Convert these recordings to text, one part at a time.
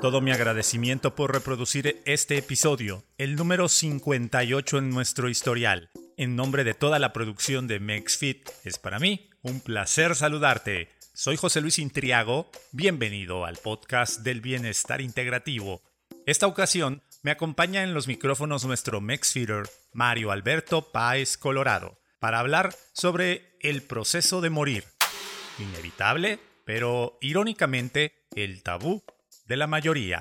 Todo mi agradecimiento por reproducir este episodio, el número 58 en nuestro historial. En nombre de toda la producción de MexFit, es para mí un placer saludarte. Soy José Luis Intriago, bienvenido al podcast del bienestar integrativo. Esta ocasión me acompaña en los micrófonos nuestro MexFeeder, Mario Alberto Páez Colorado, para hablar sobre el proceso de morir. Inevitable, pero irónicamente el tabú de la mayoría.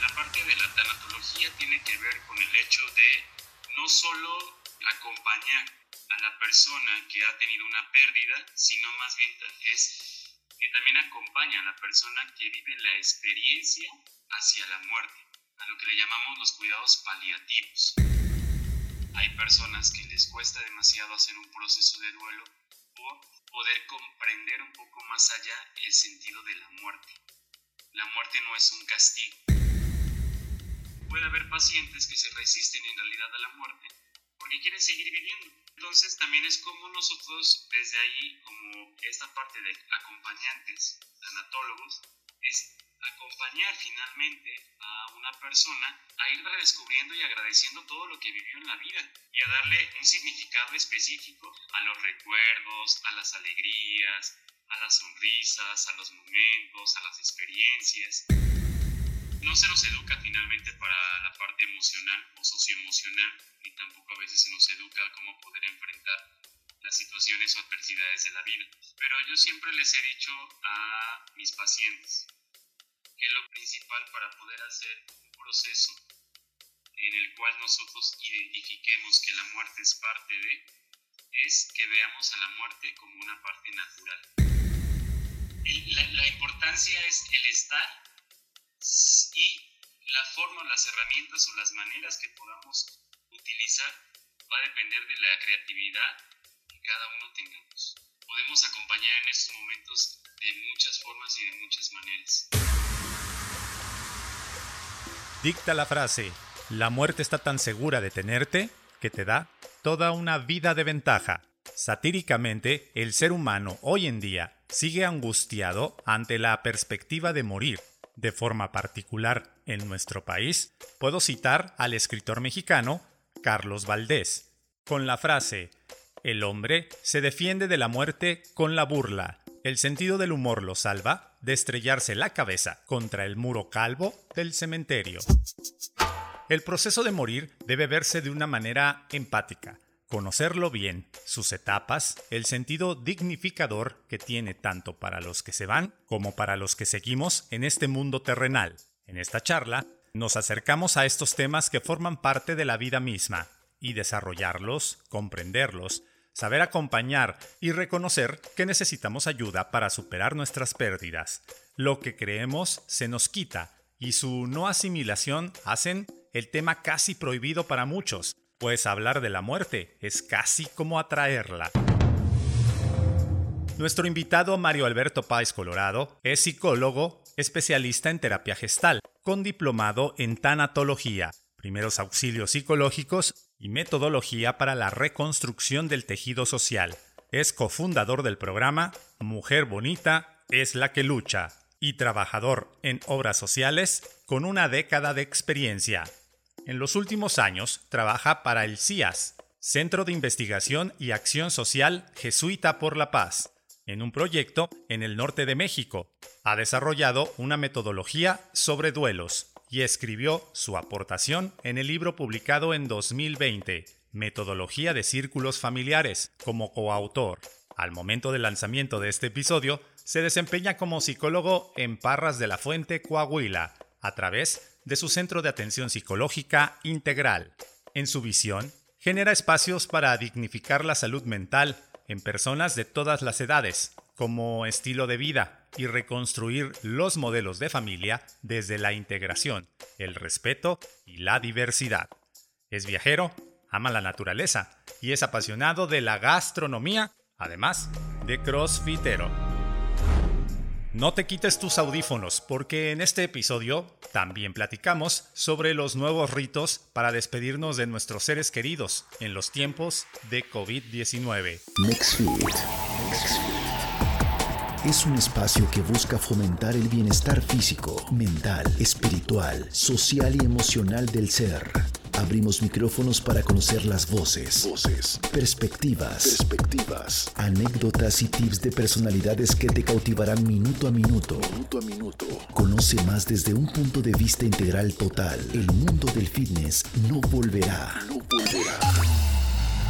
La parte de la tanatología tiene que ver con el hecho de no solo acompañar a la persona que ha tenido una pérdida, sino más bien es que también acompaña a la persona que vive la experiencia hacia la muerte, a lo que le llamamos los cuidados paliativos. Hay personas que les cuesta demasiado hacer un proceso de duelo por poder comprender un poco más allá el sentido de la muerte la muerte no es un castigo. Puede haber pacientes que se resisten en realidad a la muerte porque quieren seguir viviendo. Entonces también es como nosotros desde ahí, como esta parte de acompañantes, tanatólogos, es acompañar finalmente a una persona a ir redescubriendo y agradeciendo todo lo que vivió en la vida y a darle un significado específico a los recuerdos, a las alegrías, a las sonrisas, a los momentos, a las experiencias. No se nos educa finalmente para la parte emocional o socioemocional, ni tampoco a veces se nos educa a cómo poder enfrentar las situaciones o adversidades de la vida. Pero yo siempre les he dicho a mis pacientes que lo principal para poder hacer un proceso en el cual nosotros identifiquemos que la muerte es parte de, es que veamos a la muerte como una parte natural la, importancia es el estar y la forma, las herramientas o las maneras que podamos utilizar va a depender de la creatividad que cada uno tengamos. Podemos acompañar en estos momentos de muchas formas y de muchas maneras. Dicta la frase, la muerte está tan segura de tenerte que te da toda una vida de ventaja. Satíricamente, el ser humano hoy en día sigue angustiado ante la perspectiva de morir. De forma particular, en nuestro país, puedo citar al escritor mexicano Carlos Valdés, con la frase, El hombre se defiende de la muerte con la burla. El sentido del humor lo salva de estrellarse la cabeza contra el muro calvo del cementerio. El proceso de morir debe verse de una manera empática, conocerlo bien, sus etapas, el sentido dignificador que tiene tanto para los que se van como para los que seguimos en este mundo terrenal. En esta charla nos acercamos a estos temas que forman parte de la vida misma y desarrollarlos, comprenderlos, saber acompañar y reconocer que necesitamos ayuda para superar nuestras pérdidas. Lo que creemos se nos quita y su no asimilación hacen el tema casi prohibido para muchos, pues hablar de la muerte es casi como atraerla. Nuestro invitado Mario Alberto Páez Colorado es psicólogo, especialista en terapia gestal, con diplomado en tanatología, primeros auxilios psicológicos y metodología para la reconstrucción del tejido social. Es cofundador del programa Mujer Bonita es la que lucha y trabajador en obras sociales con una década de experiencia. En los últimos años trabaja para el CIAS, Centro de Investigación y Acción Social Jesuita por la Paz, en un proyecto en el norte de México. Ha desarrollado una metodología sobre duelos y escribió su aportación en el libro publicado en 2020, Metodología de Círculos Familiares, como coautor. Al momento del lanzamiento de este episodio, se desempeña como psicólogo en Parras de la Fuente, Coahuila, a través de su Centro de Atención Psicológica Integral. En su visión, genera espacios para dignificar la salud mental en personas de todas las edades, como estilo de vida, y reconstruir los modelos de familia desde la integración, el respeto y la diversidad. Es viajero, ama la naturaleza y es apasionado de la gastronomía, además de crossfitero. No te quites tus audífonos porque en este episodio también platicamos sobre los nuevos ritos para despedirnos de nuestros seres queridos en los tiempos de COVID-19. es un espacio que busca fomentar el bienestar físico, mental, espiritual, social y emocional del ser. Abrimos micrófonos para conocer las voces, voces, perspectivas, perspectivas, anécdotas y tips de personalidades que te cautivarán minuto a minuto. Minuto a minuto. Conoce más desde un punto de vista integral total. El mundo del fitness no volverá, no volverá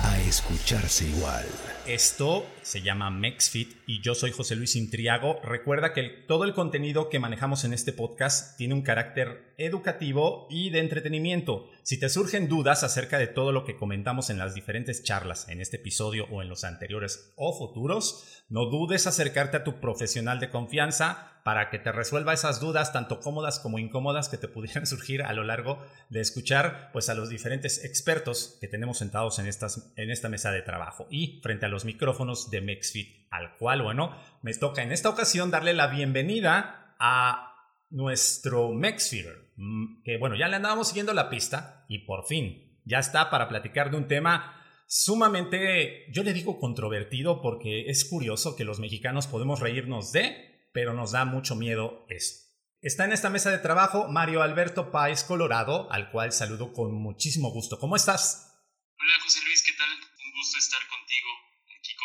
a escucharse igual. Esto se llama MexFit y yo soy José Luis Intriago. Recuerda que todo el contenido que manejamos en este podcast tiene un carácter educativo y de entretenimiento. Si te surgen dudas acerca de todo lo que comentamos en las diferentes charlas en este episodio o en los anteriores o futuros, no dudes acercarte a tu profesional de confianza para que te resuelva esas dudas tanto cómodas como incómodas que te pudieran surgir a lo largo de escuchar pues a los diferentes expertos que tenemos sentados en, estas, en esta mesa de trabajo y frente a los micrófonos de MexFit, al cual, bueno, me toca en esta ocasión darle la bienvenida a nuestro MexFeeder, que bueno, ya le andábamos siguiendo la pista y por fin ya está para platicar de un tema sumamente, yo le digo controvertido porque es curioso que los mexicanos podemos reírnos de pero nos da mucho miedo eso. Está en esta mesa de trabajo Mario Alberto Páez Colorado, al cual saludo con muchísimo gusto. ¿Cómo estás? Hola José Luis, ¿qué tal? Un gusto estar contigo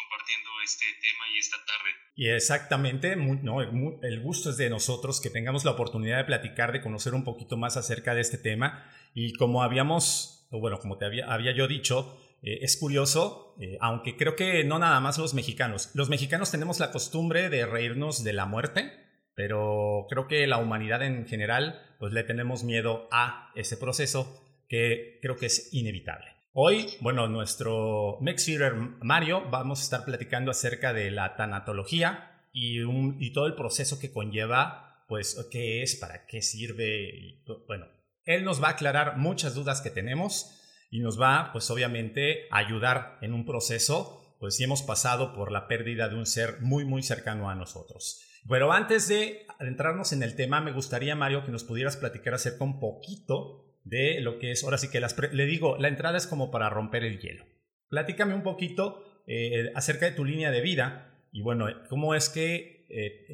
compartiendo este tema y esta tarde. Y exactamente, no, el gusto es de nosotros que tengamos la oportunidad de platicar, de conocer un poquito más acerca de este tema. Y como habíamos, bueno, como te había, había yo dicho, eh, es curioso, eh, aunque creo que no nada más los mexicanos. Los mexicanos tenemos la costumbre de reírnos de la muerte, pero creo que la humanidad en general, pues le tenemos miedo a ese proceso que creo que es inevitable. Hoy, bueno, nuestro Mexeater Mario, vamos a estar platicando acerca de la tanatología y, todo el proceso que conlleva, pues, qué es, para qué sirve, bueno, él nos va a aclarar muchas dudas que tenemos y nos va, pues obviamente, a ayudar en un proceso, pues si hemos pasado por la pérdida de un ser muy, muy cercano a nosotros. Pero antes de adentrarnos en el tema, me gustaría, Mario, que nos pudieras platicar acerca un poquito de lo que es, ahora sí que las le digo, la entrada es como para romper el hielo. Platícame un poquito eh, acerca de tu línea de vida y bueno, cómo es que eh,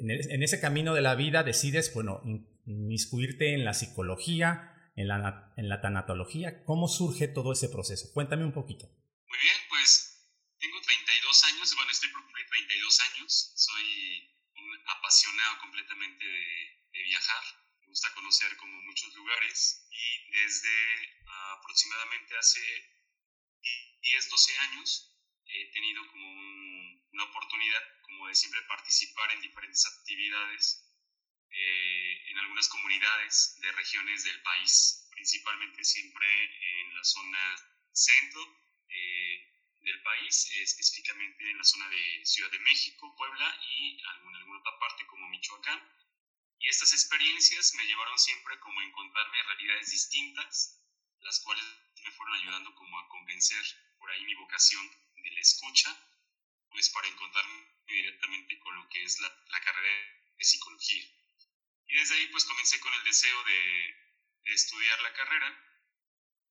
en, en, ese camino de la vida decides, bueno, inmiscuirte en la psicología, en la, en la tanatología. ¿Cómo surge todo ese proceso? Cuéntame un poquito. Muy bien, pues tengo 32 años, bueno, estoy por cumplir 32 años, soy un apasionado completamente de, viajar, me gusta conocer como muchos lugares y desde aproximadamente hace 10, 12 años he tenido como una oportunidad como de siempre participar en diferentes actividades eh, en algunas comunidades de regiones del país, principalmente siempre en la zona centro eh, del país, específicamente en la zona de Ciudad de México, Puebla y alguna, alguna otra parte como Michoacán. Y estas experiencias me llevaron siempre como a encontrarme realidades distintas, las cuales me fueron ayudando como a convencer por ahí mi vocación de la escucha, pues para encontrarme directamente con lo que es la, la carrera de psicología. Y desde ahí pues comencé con el deseo de, estudiar la carrera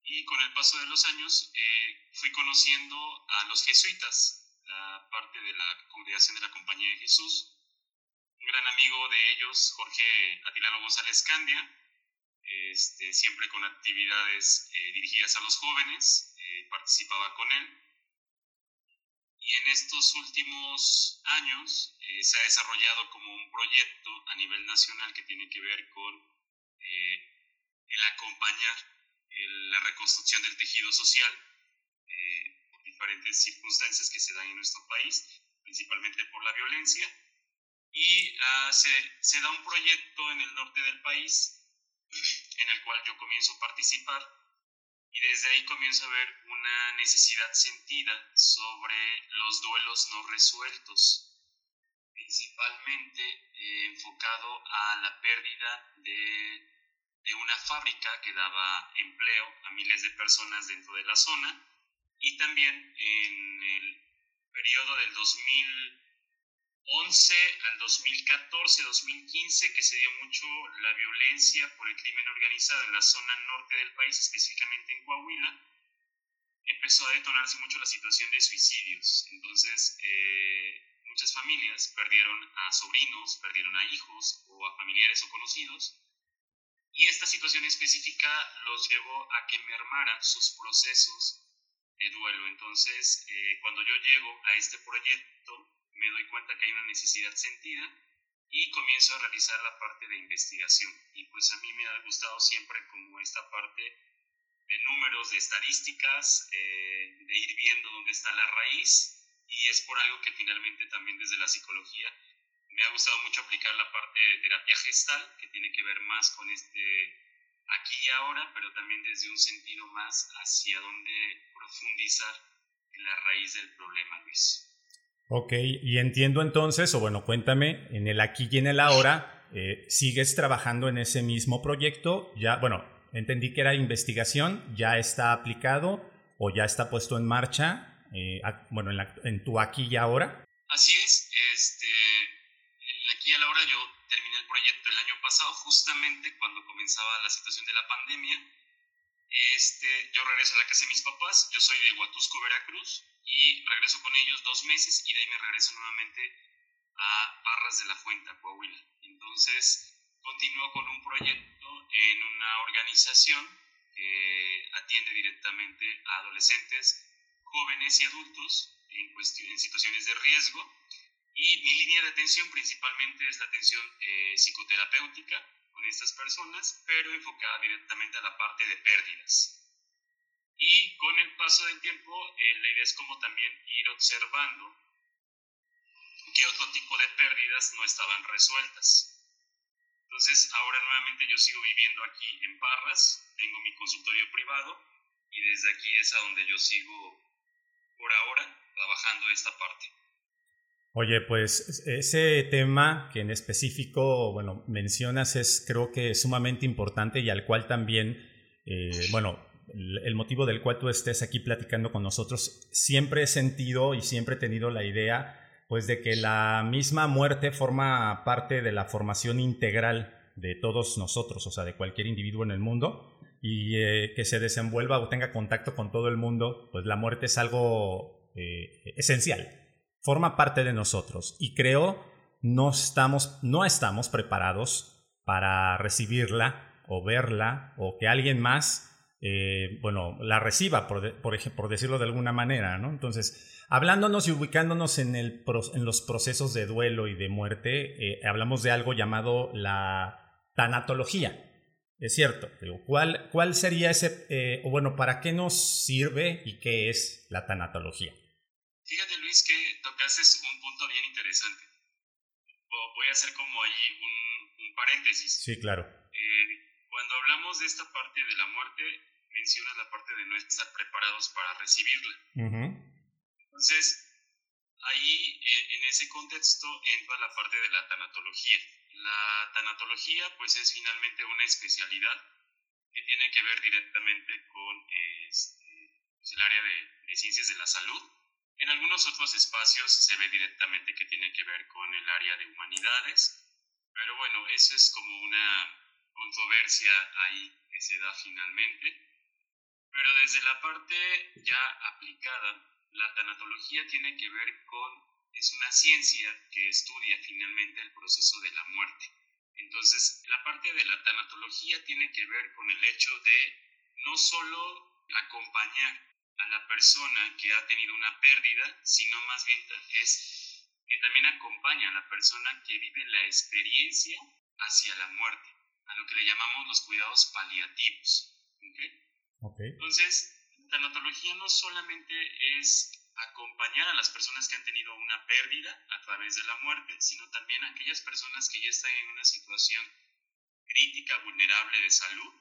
y con el paso de los años eh, fui conociendo a los jesuitas, la parte de la congregación de la Compañía de Jesús. Un gran amigo de ellos, Jorge Atilano González Candia, este, siempre con actividades eh, dirigidas a los jóvenes, eh, participaba con él y en estos últimos años eh, se ha desarrollado como un proyecto a nivel nacional que tiene que ver con eh, el acompañar la reconstrucción del tejido social eh, por diferentes circunstancias que se dan en nuestro país, principalmente por la violencia. Y ah, se, se da un proyecto en el norte del país en el cual yo comienzo a participar y desde ahí comienzo a ver una necesidad sentida sobre los duelos no resueltos, principalmente eh, enfocado a la pérdida de, de una fábrica que daba empleo a miles de personas dentro de la zona y también en el periodo del 2000 11 al 2014-2015, que se dio mucho la violencia por el crimen organizado en la zona norte del país, específicamente en Coahuila, empezó a detonarse mucho la situación de suicidios. Entonces, eh, muchas familias perdieron a sobrinos, perdieron a hijos o a familiares o conocidos. Y esta situación específica los llevó a que mermaran sus procesos de duelo. Entonces, eh, cuando yo llego a este proyecto, me doy cuenta que hay una necesidad sentida y comienzo a realizar la parte de investigación. Y pues a mí me ha gustado siempre como esta parte de números, de estadísticas, eh, de ir viendo dónde está la raíz y es por algo que finalmente también desde la psicología me ha gustado mucho aplicar la parte de terapia gestal, que tiene que ver más con este aquí y ahora, pero también desde un sentido más hacia dónde profundizar en la raíz del problema, Luis. Ok, y entiendo entonces, o bueno, cuéntame, en el aquí y en el ahora, eh, ¿sigues trabajando en ese mismo proyecto? Ya, bueno, entendí que era investigación, ¿ya está aplicado o ya está puesto en marcha? Eh, bueno, en, en, tu aquí y ahora? Así es, este, el aquí y ahora yo terminé el proyecto el año pasado, justamente cuando comenzaba la situación de la pandemia. Este, yo regreso a la casa de mis papás, yo soy de Huatusco, Veracruz, y regreso con ellos dos meses y de ahí me regreso nuevamente a Barras de la Fuente, Coahuila. Entonces, continúo con un proyecto en una organización que atiende directamente a adolescentes jóvenes y adultos en, cuestión, en situaciones de riesgo y mi línea de atención principalmente es la atención eh, psicoterapéutica estas personas, pero enfocada directamente a la parte de pérdidas. Y con el paso del tiempo, eh, la idea es como también ir observando qué otro tipo de pérdidas no estaban resueltas. Entonces, ahora nuevamente yo sigo viviendo aquí en Parras, tengo mi consultorio privado y desde aquí es a donde yo sigo por ahora trabajando esta parte. Oye, pues ese tema que en específico, bueno, mencionas es creo que sumamente importante y al cual también, eh, bueno, el motivo del cual tú estés aquí platicando con nosotros, siempre he sentido y siempre he tenido la idea, pues de que la misma muerte forma parte de la formación integral de todos nosotros, o sea, de cualquier individuo en el mundo y eh, que se desenvuelva o tenga contacto con todo el mundo, pues la muerte es algo eh, esencial, forma parte de nosotros y creo no estamos, no estamos preparados para recibirla o verla o que alguien más, eh, bueno, la reciba, por, decirlo de alguna manera. Entonces, hablándonos y ubicándonos en, el, en los procesos de duelo y de muerte, hablamos de algo llamado la tanatología. Es cierto. ¿cuál, ¿Cuál sería ese, eh, o bueno, para qué nos sirve y qué es la tanatología? Fíjate, Luis, que tocaste un punto bien interesante. Voy a hacer como ahí un, paréntesis. Sí, claro. Eh, cuando hablamos de esta parte de la muerte, mencionas la parte de no estar preparados para recibirla. Entonces, ahí, en ese contexto, entra la parte de la tanatología la tanatología pues es finalmente una especialidad que tiene que ver directamente con este, pues, el área de, ciencias de la salud. En algunos otros espacios se ve directamente que tiene que ver con el área de humanidades, pero bueno, eso es como una controversia ahí que se da finalmente. Pero desde la parte ya aplicada, la tanatología tiene que ver con es una ciencia que estudia finalmente el proceso de la muerte. Entonces, la parte de la tanatología tiene que ver con el hecho de no solo acompañar a la persona que ha tenido una pérdida, sino más bien es que también acompaña a la persona que vive la experiencia hacia la muerte, a lo que le llamamos los cuidados paliativos. Entonces, la tanatología no solamente es acompañar a las personas que han tenido una pérdida a través de la muerte, sino también a aquellas personas que ya están en una situación crítica, vulnerable de salud.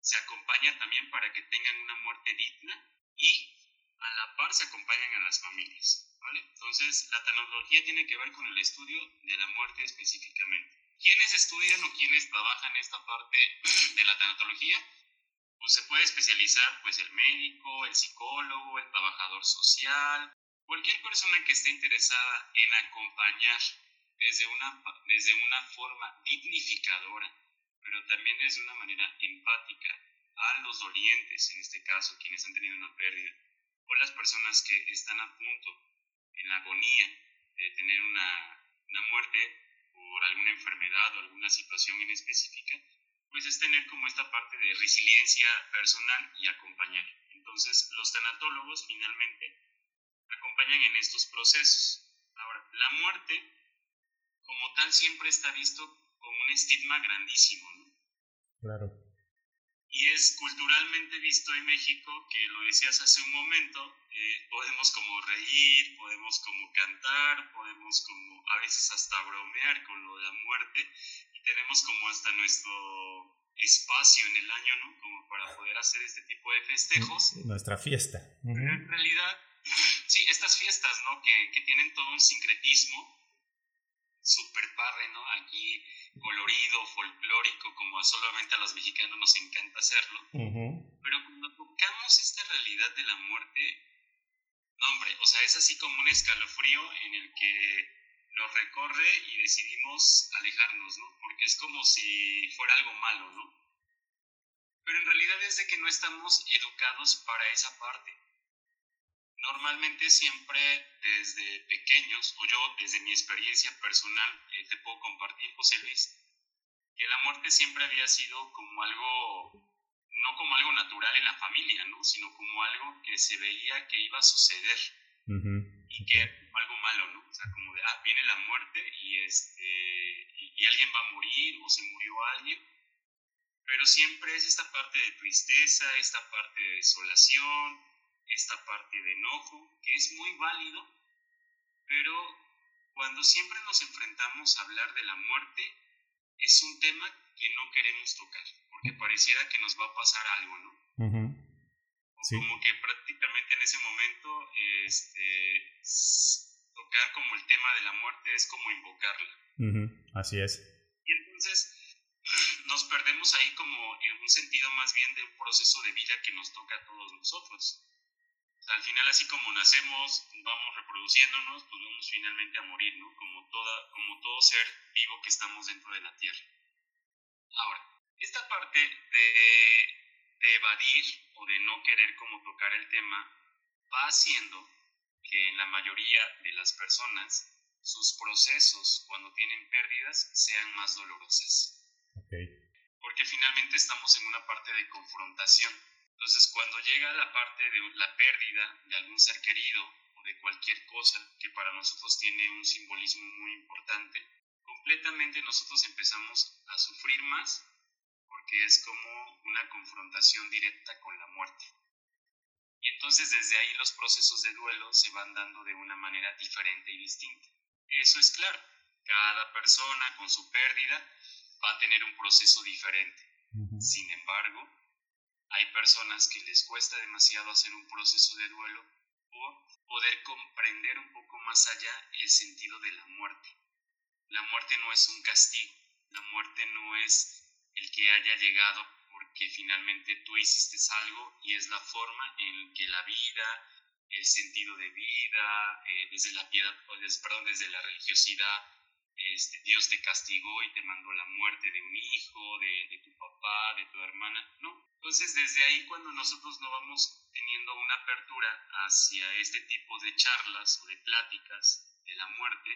Se acompaña también para que tengan una muerte digna y a la par se acompañan a las familias. Entonces, la tanatología tiene que ver con el estudio de la muerte específicamente. ¿Quiénes estudian o quiénes trabajan esta parte de la tanatología? pues se puede especializar pues el médico, el psicólogo, el trabajador social, cualquier persona que esté interesada en acompañar desde una, desde una forma dignificadora, pero también desde una manera empática a los dolientes, en este caso quienes han tenido una pérdida, o las personas que están a punto, en la agonía de tener una, una muerte por alguna enfermedad o alguna situación en específica, pues es tener como esta parte de resiliencia personal y acompañar. Entonces, los tanatólogos finalmente acompañan en estos procesos. Ahora, la muerte como tal siempre está visto como un estigma grandísimo, ¿no? Claro. Y es culturalmente visto en México, que lo decías hace un momento, eh, podemos como reír, podemos como cantar, podemos como a veces hasta bromear con lo de la muerte y tenemos como hasta nuestro espacio en el año, ¿no? Como para poder hacer este tipo de festejos. Nuestra fiesta. Pero en realidad, sí, estas fiestas, ¿no? Que, que tienen todo un sincretismo súper padre, ¿no? Aquí colorido, folclórico, como solamente a los mexicanos nos encanta hacerlo. Pero cuando tocamos esta realidad de la muerte, no, hombre, o sea, es así como un escalofrío en el que nos recorre y decidimos alejarnos, ¿no? Porque es como si fuera algo malo, ¿no? Pero en realidad es de que no estamos educados para esa parte. Normalmente siempre desde pequeños, o yo desde mi experiencia personal, eh, te puedo compartir, José Luis, que la muerte siempre había sido como algo, no como algo natural en la familia, ¿no? Sino como algo que se veía que iba a suceder y que era algo malo, ¿no? O sea, como de, ah, viene la muerte y, este, y alguien va a morir o se murió alguien pero siempre es esta parte de tristeza, esta parte de desolación, esta parte de enojo, que es muy válido, pero cuando siempre nos enfrentamos a hablar de la muerte, es un tema que no queremos tocar, porque pareciera que nos va a pasar algo, ¿no? Como que prácticamente en ese momento este, tocar como el tema de la muerte es como invocarla. Así es. Y entonces nos perdemos ahí como en un sentido más bien de un proceso de vida que nos toca a todos nosotros al final así como nacemos, vamos reproduciéndonos, pues vamos finalmente a morir, ¿no? Como, toda, como todo ser vivo que estamos dentro de la Tierra. Ahora, esta parte de, de evadir o de no querer como tocar el tema va haciendo que en la mayoría de las personas sus procesos cuando tienen pérdidas sean más dolorosas. Okay. Porque finalmente estamos en una parte de confrontación entonces, cuando llega la parte de la pérdida de algún ser querido o de cualquier cosa que para nosotros tiene un simbolismo muy importante, completamente nosotros empezamos a sufrir más porque es como una confrontación directa con la muerte. Y entonces desde ahí los procesos de duelo se van dando de una manera diferente y distinta. Eso es claro, cada persona con su pérdida va a tener un proceso diferente. Sin embargo, hay personas que les cuesta demasiado hacer un proceso de duelo por poder comprender un poco más allá el sentido de la muerte. La muerte no es un castigo, la muerte no es el que haya llegado porque finalmente tú hiciste algo y es la forma en que la vida, el sentido de vida, eh, desde la piedad, perdón, desde la religiosidad, este, Dios te castigó y te mandó la muerte de un hijo, de, tu papá, de tu hermana, ¿no? Entonces desde ahí cuando nosotros no vamos teniendo una apertura hacia este tipo de charlas o de pláticas de la muerte,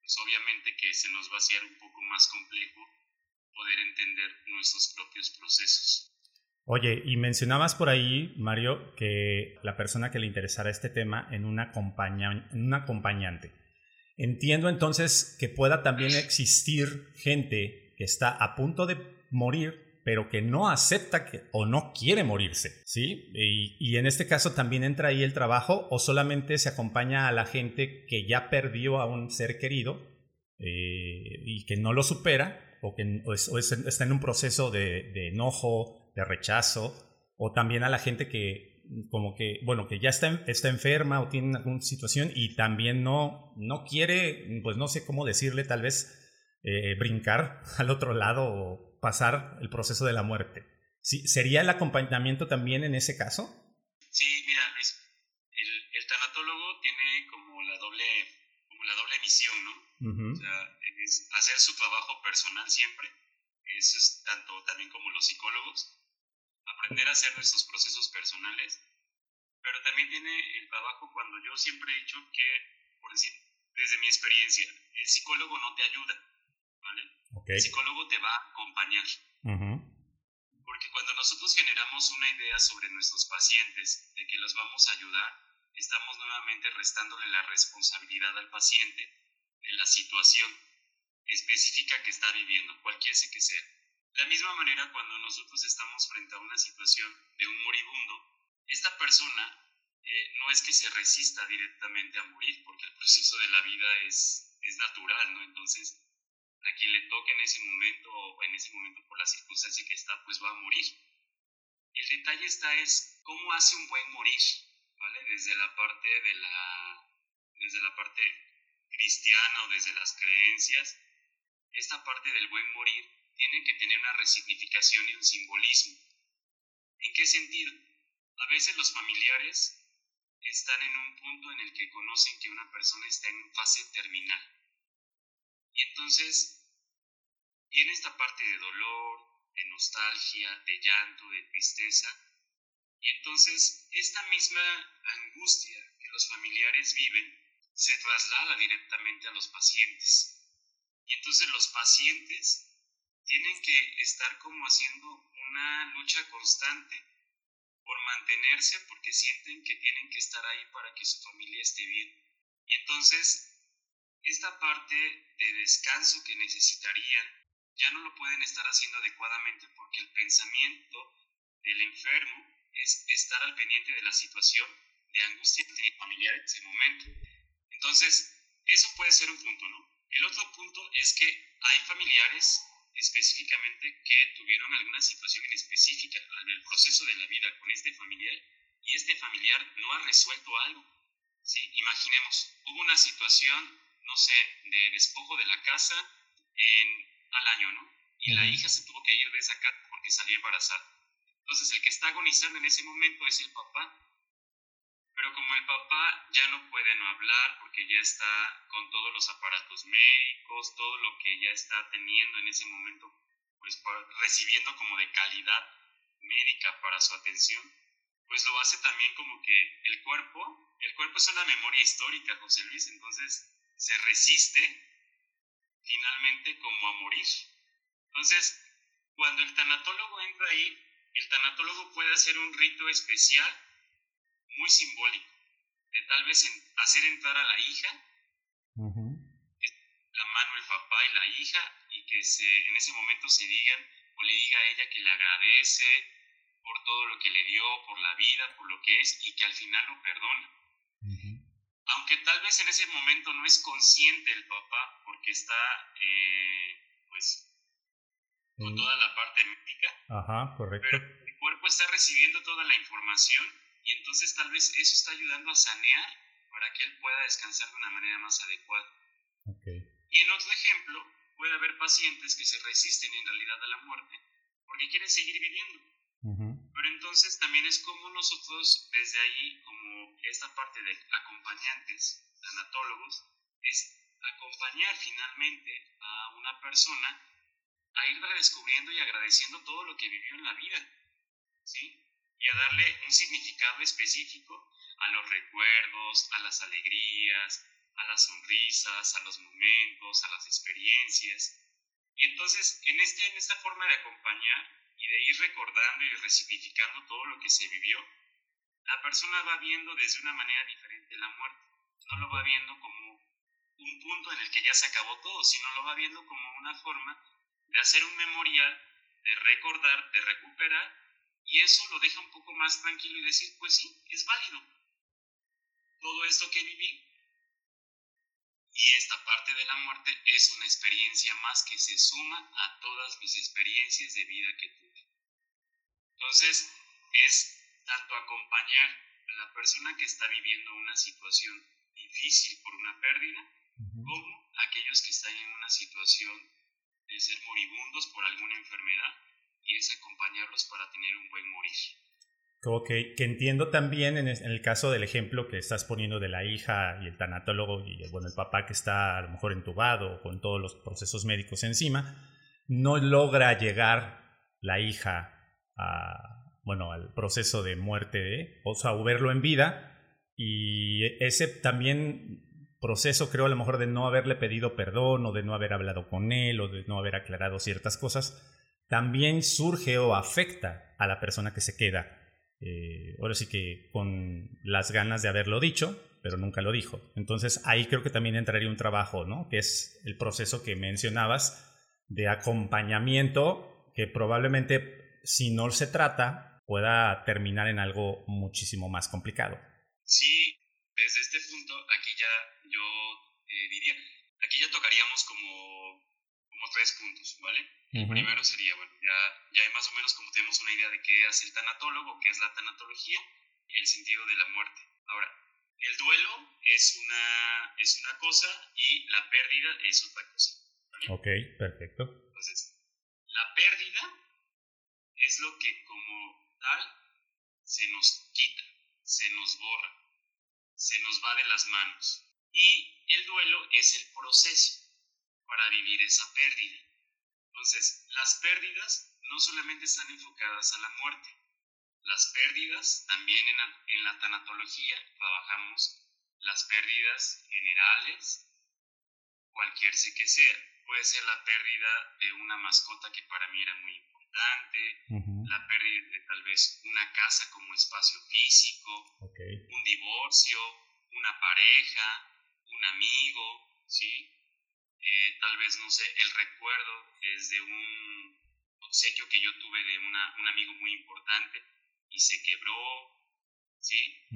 pues obviamente que se nos va a hacer un poco más complejo poder entender nuestros propios procesos. Oye, y mencionabas por ahí, Mario, que la persona que le interesara este tema en una, en una acompañante. Entiendo entonces que pueda también existir gente que está a punto de morir, pero que no acepta que, o no quiere morirse, ¿sí? Y, en este caso también entra ahí el trabajo o solamente se acompaña a la gente que ya perdió a un ser querido eh, y que no lo supera o que está en un proceso de enojo, de rechazo, o también a la gente que como que, bueno, que ya está, está enferma o tiene alguna situación y también no, no quiere, pues no sé cómo decirle, tal vez eh, brincar al otro lado o pasar el proceso de la muerte. ¿Sí? ¿Sería el acompañamiento también en ese caso? Sí, mira, Luis, el, tanatólogo tiene como la doble, como la doble misión, ¿no? O sea, es hacer su trabajo personal siempre. Eso es tanto también como los psicólogos aprender a hacer nuestros procesos personales, pero también tiene el trabajo cuando yo siempre he dicho que, por decir, desde mi experiencia, el psicólogo no te ayuda, ¿vale? El psicólogo te va a acompañar. Porque cuando nosotros generamos una idea sobre nuestros pacientes de que los vamos a ayudar, estamos nuevamente restándole la responsabilidad al paciente de la situación específica que está viviendo, cualquiera que sea. La misma manera, cuando nosotros estamos frente a una situación de un moribundo, esta persona eh, no es que se resista directamente a morir, porque el proceso de la vida es, es natural, ¿no? Entonces, a quien le toque en ese momento o en ese momento por la circunstancia que está, pues va a morir. El detalle está es cómo hace un buen morir, ¿vale? Desde la parte de la, desde la parte cristiana o desde las creencias, esta parte del buen morir tiene que tener una resignificación y un simbolismo. ¿En qué sentido? A veces los familiares están en un punto en el que conocen que una persona está en fase terminal. Y entonces viene esta parte de dolor, de nostalgia, de llanto, de tristeza. Y entonces esta misma angustia que los familiares viven se traslada directamente a los pacientes. Y entonces los pacientes tienen que estar como haciendo una lucha constante por mantenerse porque sienten que tienen que estar ahí para que su familia esté bien. Y entonces, esta parte de descanso que necesitarían ya no lo pueden estar haciendo adecuadamente porque el pensamiento del enfermo es estar al pendiente de la situación de angustia que tiene familiar en ese momento. Entonces, eso puede ser un punto, ¿no? El otro punto es que hay familiares específicamente que tuvieron alguna situación en específica en el proceso de la vida con este familiar y este familiar no ha resuelto algo. ¿sí? Imaginemos, hubo una situación, no sé, de despojo de la casa en, al año, ¿no? Y la hija se tuvo que ir de esa casa porque salió embarazada. Entonces el que está agonizando en ese momento es el papá pero como el papá ya no puede no hablar porque ya está con todos los aparatos médicos, todo lo que ella está teniendo en ese momento, pues recibiendo como de calidad médica para su atención, pues lo hace también como que el cuerpo, el cuerpo es una memoria histórica, José Luis, entonces se resiste finalmente como a morir. Entonces, cuando el tanatólogo entra ahí, el tanatólogo puede hacer un rito especial muy simbólico, de tal vez hacer entrar a la hija, la mano el papá y la hija, y que se, en ese momento se digan, o le diga a ella que le agradece por todo lo que le dio, por la vida, por lo que es, y que al final lo perdona. Aunque tal vez en ese momento no es consciente el papá, porque está, eh, pues, con toda la parte médica. Ajá, correcto. Pero el cuerpo está recibiendo toda la información y entonces tal vez eso está ayudando a sanear para que él pueda descansar de una manera más adecuada. Y en otro ejemplo, puede haber pacientes que se resisten en realidad a la muerte porque quieren seguir viviendo. Pero entonces también es como nosotros desde ahí, como esta parte de acompañantes, anatólogos, es acompañar finalmente a una persona a ir redescubriendo y agradeciendo todo lo que vivió en la vida. ¿sí? Y a darle un significado específico a los recuerdos, a las alegrías, a las sonrisas, a los momentos, a las experiencias. Y entonces, en, este, en esta forma de acompañar y de ir recordando y resignificando todo lo que se vivió, la persona va viendo desde una manera diferente la muerte. No lo va viendo como un punto en el que ya se acabó todo, sino lo va viendo como una forma de hacer un memorial, de recordar, de recuperar y eso lo deja un poco más tranquilo y decir, pues sí, es válido. Todo esto que viví y esta parte de la muerte es una experiencia más que se suma a todas mis experiencias de vida que tuve. Entonces, es tanto acompañar a la persona que está viviendo una situación difícil por una pérdida, como aquellos que están en una situación de ser moribundos por alguna enfermedad y es acompañarlos para tener un buen morir. Ok, que entiendo también en el caso del ejemplo que estás poniendo de la hija y el tanatólogo y bueno, el papá que está a lo mejor entubado con todos los procesos médicos encima, no logra llegar la hija a, bueno, al proceso de muerte de, o sea, verlo en vida y ese también proceso, creo, a lo mejor de no haberle pedido perdón o de no haber hablado con él o de no haber aclarado ciertas cosas, también surge o afecta a la persona que se queda. Eh, ahora sí que con las ganas de haberlo dicho, pero nunca lo dijo. Entonces ahí creo que también entraría un trabajo, ¿no? Que es el proceso que mencionabas de acompañamiento que probablemente si no se trata pueda terminar en algo muchísimo más complicado. Sí, desde este punto aquí ya yo eh, diría, aquí ya tocaríamos como, como tres puntos, ¿vale? Primero sería, bueno, ya, ya más o menos como tenemos una idea de qué hace el tanatólogo, qué es la tanatología el sentido de la muerte. Ahora, el duelo es una, es una cosa y la pérdida es otra cosa. Ok, perfecto. Entonces, la pérdida es lo que como tal se nos quita, se nos borra, se nos va de las manos. Y el duelo es el proceso para vivir esa pérdida. Entonces, las pérdidas no solamente están enfocadas a la muerte, las pérdidas, también en la, en la tanatología trabajamos las pérdidas generales, cualquier sé que sea. Puede ser la pérdida de una mascota que para mí era muy importante, la pérdida de tal vez una casa como espacio físico, un divorcio, una pareja, un amigo, ¿sí? Eh, tal vez, no sé, el recuerdo desde un obsequio que yo tuve de una, un amigo muy importante y se quebró, ¿sí?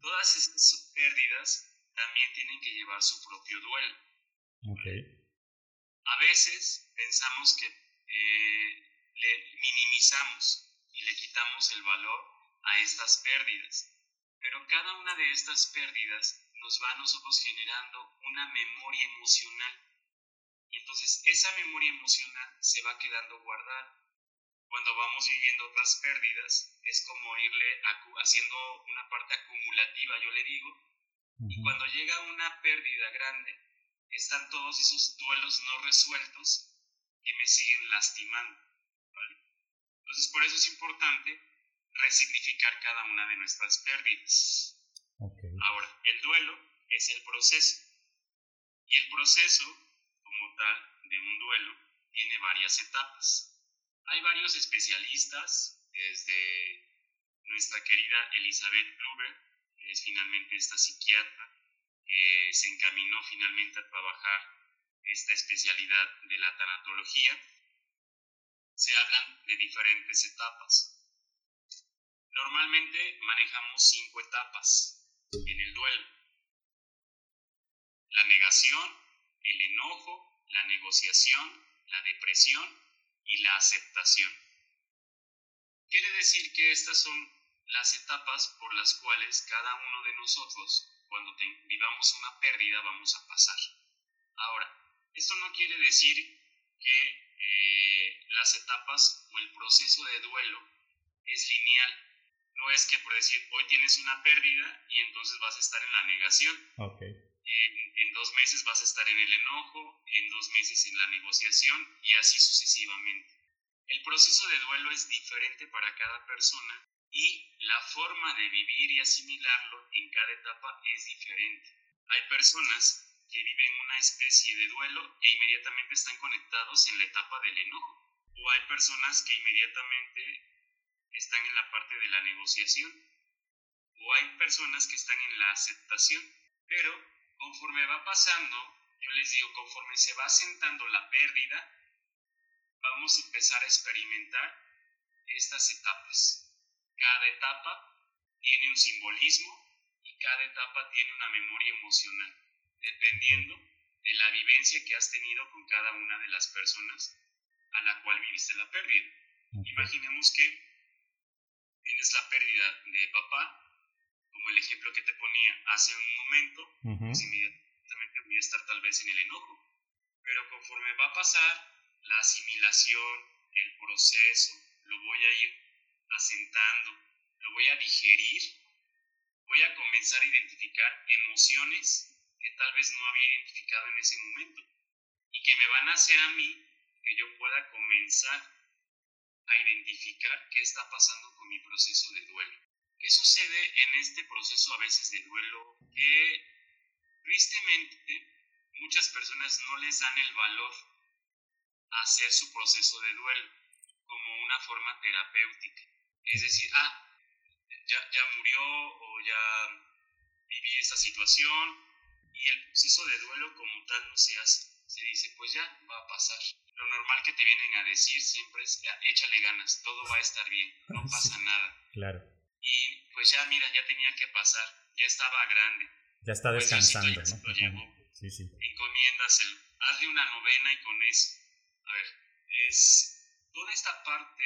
Todas esas pérdidas también tienen que llevar su propio duelo. A veces pensamos que eh, le minimizamos y le quitamos el valor a estas pérdidas, pero cada una de estas pérdidas nos va a nosotros generando una memoria emocional. Y entonces esa memoria emocional se va quedando guardada cuando vamos viviendo otras pérdidas, es como irle haciendo una parte acumulativa, yo le digo, y cuando llega una pérdida grande, están todos esos duelos no resueltos que me siguen lastimando. Entonces, por eso es importante resignificar cada una de nuestras pérdidas. Ahora, el duelo es el proceso. Y el proceso, de un duelo, tiene varias etapas. Hay varios especialistas, desde nuestra querida Elizabeth Bluber, que es finalmente esta psiquiatra, que se encaminó finalmente a trabajar esta especialidad de la tanatología. Se hablan de diferentes etapas. Normalmente manejamos cinco etapas en el duelo. La negación, el enojo, la negociación, la depresión y la aceptación. Quiere decir que estas son las etapas por las cuales cada uno de nosotros, cuando vivamos una pérdida, vamos a pasar. Ahora, esto no quiere decir que eh, las etapas o el proceso de duelo es lineal. No es que por decir hoy tienes una pérdida y entonces vas a estar en la negación. En, dos meses vas a estar en el enojo, en dos meses en la negociación y así sucesivamente. El proceso de duelo es diferente para cada persona y la forma de vivir y asimilarlo en cada etapa es diferente. Hay personas que viven una especie de duelo e inmediatamente están conectados en la etapa del enojo. O hay personas que inmediatamente están en la parte de la negociación. O hay personas que están en la aceptación. Pero conforme va pasando, yo les digo, conforme se va sentando la pérdida, vamos a empezar a experimentar estas etapas. Cada etapa tiene un simbolismo y cada etapa tiene una memoria emocional, dependiendo de la vivencia que has tenido con cada una de las personas a la cual viviste la pérdida. Imaginemos que tienes la pérdida de papá como el ejemplo que te ponía hace un momento, pues inmediatamente voy a estar tal vez en el enojo. Pero conforme va a pasar la asimilación, el proceso, lo voy a ir asentando, lo voy a digerir, voy a comenzar a identificar emociones que tal vez no había identificado en ese momento y que me van a hacer a mí que yo pueda comenzar a identificar qué está pasando con mi proceso de duelo. ¿Qué sucede en este proceso a veces de duelo? Que Tristemente, muchas personas no les dan el valor a hacer su proceso de duelo como una forma terapéutica. Es decir, ah, ya, ya murió o ya viví esta situación y el proceso de duelo como tal no se hace. Se dice, pues ya va a pasar. Lo normal que te vienen a decir siempre es, échale ganas, todo va a estar bien, no pasa nada. Claro. Y pues ya, mira, ya tenía que pasar, ya estaba grande. Ya está pues descansando, ¿no? Sí, sí. Encomiéndaselo, hazle una novena y con eso. A ver, es toda esta parte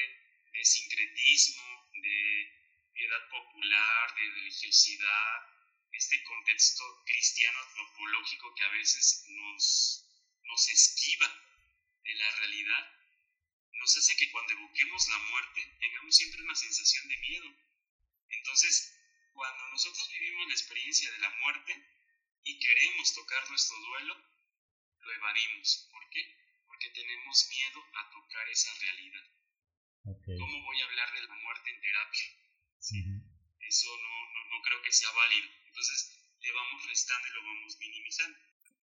de sincretismo, de piedad popular, de religiosidad, este contexto cristiano antropológico que a veces nos, nos esquiva de la realidad, nos hace que cuando evoquemos la muerte tengamos siempre una sensación de miedo. Entonces, cuando nosotros vivimos la experiencia de la muerte y queremos tocar nuestro duelo, lo evadimos. ¿Por qué? Porque tenemos miedo a tocar esa realidad. ¿Cómo voy a hablar de la muerte en terapia? Eso no, no, creo que sea válido. Entonces, le vamos restando y lo vamos minimizando.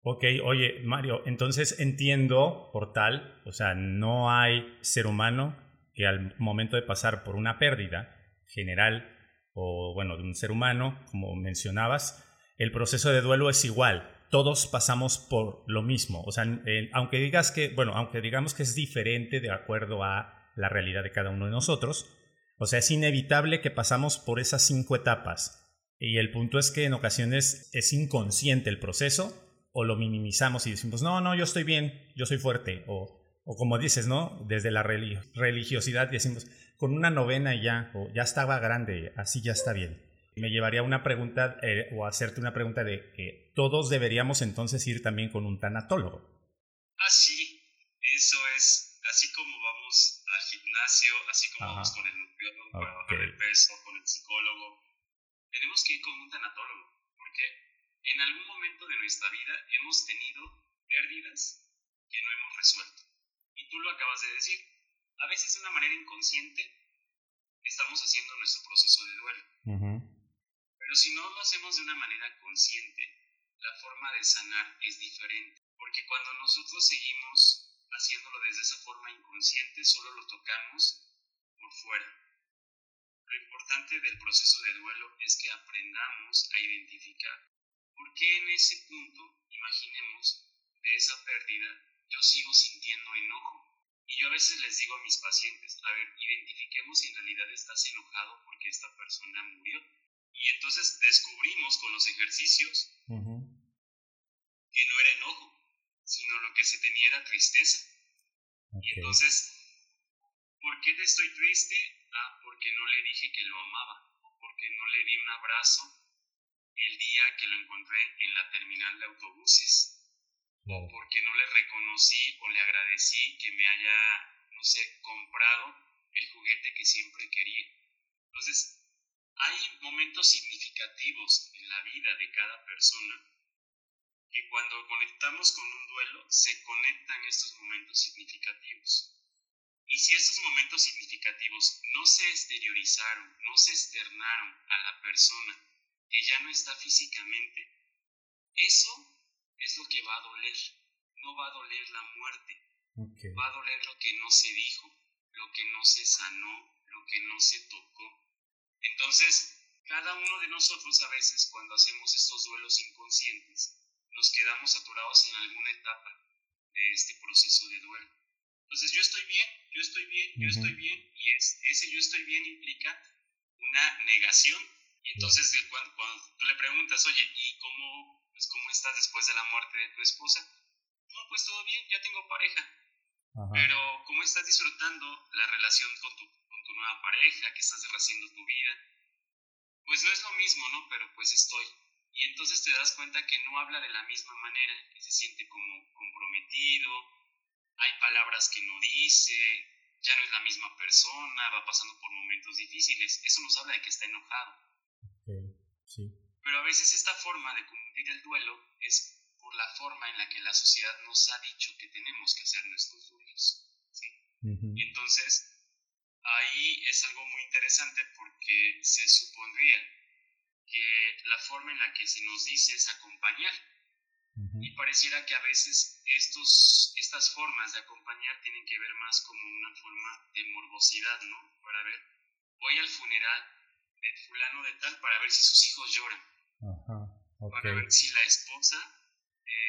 Ok, oye, Mario, entonces entiendo por tal, o sea, no hay ser humano que al momento de pasar por una pérdida general o bueno, de un ser humano, como mencionabas, el proceso de duelo es igual. Todos pasamos por lo mismo. O sea, aunque digas que, bueno, aunque digamos que es diferente de acuerdo a la realidad de cada uno de nosotros, o sea, es inevitable que pasamos por esas cinco etapas. Y el punto es que en ocasiones es inconsciente el proceso o lo minimizamos y decimos, no, no, yo estoy bien, yo soy fuerte. O, o como dices, ¿no? Desde la religiosidad decimos, con una novena ya, o ya estaba grande, así ya está bien. Me llevaría a una pregunta eh, o hacerte una pregunta de que todos deberíamos entonces ir también con un tanatólogo. Ah, sí, eso es, así como vamos al gimnasio, así como vamos con el nutriólogo para bajar el peso, con el psicólogo, tenemos que ir con un tanatólogo, porque en algún momento de nuestra vida hemos tenido pérdidas que no hemos resuelto y tú lo acabas de decir, a veces de una manera inconsciente estamos haciendo nuestro proceso de duelo. Pero si no lo hacemos de una manera consciente, la forma de sanar es diferente. Porque cuando nosotros seguimos haciéndolo desde esa forma inconsciente, solo lo tocamos por fuera. Lo importante del proceso de duelo es que aprendamos a identificar por qué en ese punto, imaginemos, de esa pérdida yo sigo sintiendo enojo. Y yo a veces les digo a mis pacientes, a ver, identifiquemos si en realidad estás enojado porque esta persona murió. Y entonces descubrimos con los ejercicios que no era enojo, sino lo que se tenía era tristeza. Y entonces, ¿por qué te estoy triste? Ah, porque no le dije que lo amaba, porque no le di un abrazo el día que lo encontré en la terminal de autobuses porque no le reconocí o le agradecí que me haya, no sé, comprado el juguete que siempre quería. Entonces, hay momentos significativos en la vida de cada persona que cuando conectamos con un duelo se conectan estos momentos significativos. Y si estos momentos significativos no se exteriorizaron, no se externaron a la persona que ya no está físicamente, eso es lo que va a doler. No va a doler la muerte. Va a doler lo que no se dijo, lo que no se sanó, lo que no se tocó. Entonces, cada uno de nosotros a veces cuando hacemos estos duelos inconscientes, nos quedamos atorados en alguna etapa de este proceso de duelo. Entonces, yo estoy bien, yo estoy bien, yo estoy bien, y ese yo estoy bien implica una negación. Y entonces, cuando, cuando tú le preguntas, oye, ¿y cómo pues, ¿cómo estás después de la muerte de tu esposa? No, pues todo bien, ya tengo pareja. Pero ¿cómo estás disfrutando la relación con tu, con tu nueva pareja, que estás rehaciendo tu vida? Pues no es lo mismo, ¿no? Pero pues estoy. Y entonces te das cuenta que no habla de la misma manera, que se siente como comprometido, hay palabras que no dice, ya no es la misma persona, va pasando por momentos difíciles. Eso nos habla de que está enojado. Pero a veces esta forma de cumplir el duelo es por la forma en la que la sociedad nos ha dicho que tenemos que hacer nuestros duelos. ¿sí? Entonces, ahí es algo muy interesante porque se supondría que la forma en la que se nos dice es acompañar. Y pareciera que a veces estos, estas formas de acompañar tienen que ver más como una forma de morbosidad, ¿no? Para ver, voy al funeral de fulano de tal para ver si sus hijos lloran. Para ver si la esposa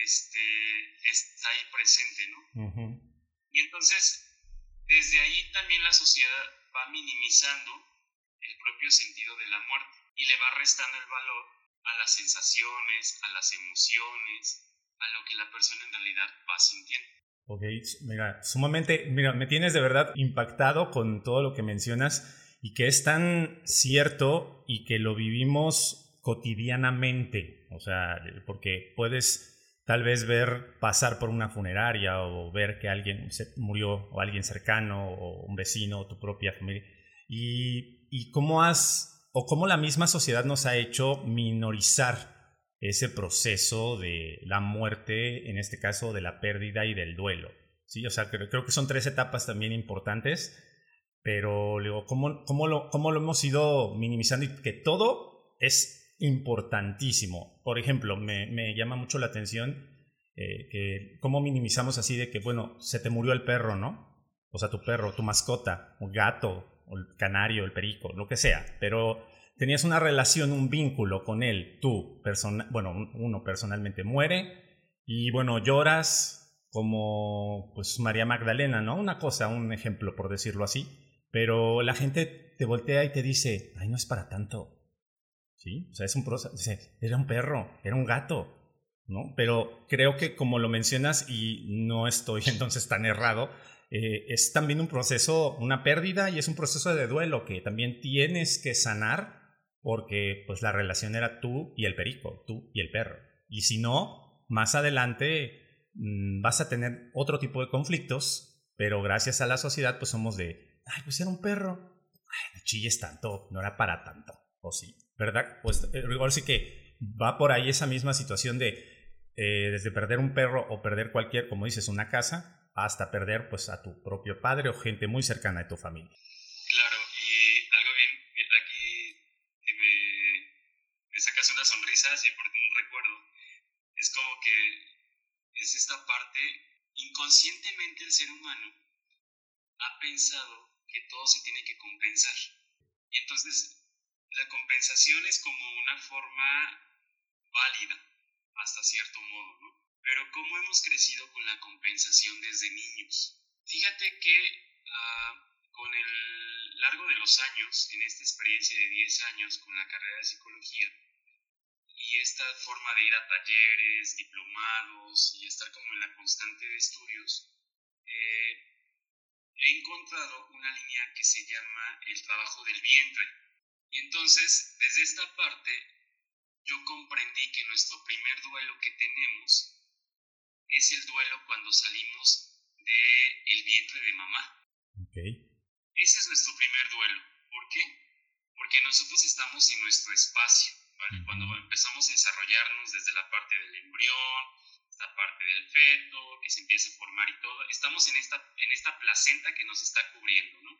este, está ahí presente, ¿no? Y entonces, desde ahí también la sociedad va minimizando el propio sentido de la muerte y le va restando el valor a las sensaciones, a las emociones, a lo que la persona en realidad va sintiendo. Ok, mira, sumamente, mira, me tienes de verdad impactado con todo lo que mencionas y que es tan cierto y que lo vivimos cotidianamente, o sea, porque puedes tal vez ver pasar por una funeraria o ver que alguien murió o alguien cercano o un vecino o tu propia familia y, y cómo has o cómo la misma sociedad nos ha hecho minorizar ese proceso de la muerte, en este caso de la pérdida y del duelo. ¿sí? O sea, creo, creo que son tres etapas también importantes, pero ¿cómo, cómo, lo, ¿cómo lo hemos ido minimizando? Y que todo es importantísimo. Por ejemplo, me, me llama mucho la atención eh, cómo minimizamos así de que, bueno, se te murió el perro, ¿no? O sea, tu perro, tu mascota, un gato, o el canario, el perico, lo que sea, pero tenías una relación, un vínculo con él, tú, persona, bueno, uno personalmente muere y bueno, lloras como pues María Magdalena, ¿no? Una cosa, un ejemplo por decirlo así, pero la gente te voltea y te dice, ay, no es para tanto. ¿Sí? O sea, es un proceso, era un perro, era un gato, ¿no? Pero creo que como lo mencionas y no estoy entonces tan errado, eh, es también un proceso, una pérdida y es un proceso de duelo que también tienes que sanar porque pues la relación era tú y el perico, tú y el perro. Y si no, más adelante mm, vas a tener otro tipo de conflictos, pero gracias a la sociedad pues somos de, ay, pues era un perro, ay, no chilles tanto, no era para tanto, o sí, ¿verdad? Pues eh, igual sí que va por ahí esa misma situación de eh, desde perder un perro o perder cualquier, como dices, una casa, hasta perder pues a tu propio padre o gente muy cercana de tu familia. Claro, una sonrisa, así porque un recuerdo. Es como que es esta parte, inconscientemente el ser humano ha pensado que todo se tiene que compensar. Y entonces la compensación es como una forma válida, hasta cierto modo, ¿no? Pero ¿cómo hemos crecido con la compensación desde niños? Fíjate que ah, con el largo de los años, en esta experiencia de 10 años con la carrera de psicología, y esta forma de ir a talleres, diplomados y estar como en la constante de estudios, eh, he encontrado una línea que se llama el trabajo del vientre. Y entonces, desde esta parte, yo comprendí que nuestro primer duelo que tenemos es el duelo cuando salimos del el vientre de mamá. Ese es nuestro primer duelo. ¿Por qué? Porque nosotros estamos en nuestro espacio cuando empezamos a desarrollarnos desde la parte del embrión, esta parte del feto, que se empieza a formar y todo, estamos en esta, en esta placenta que nos está cubriendo, ¿no?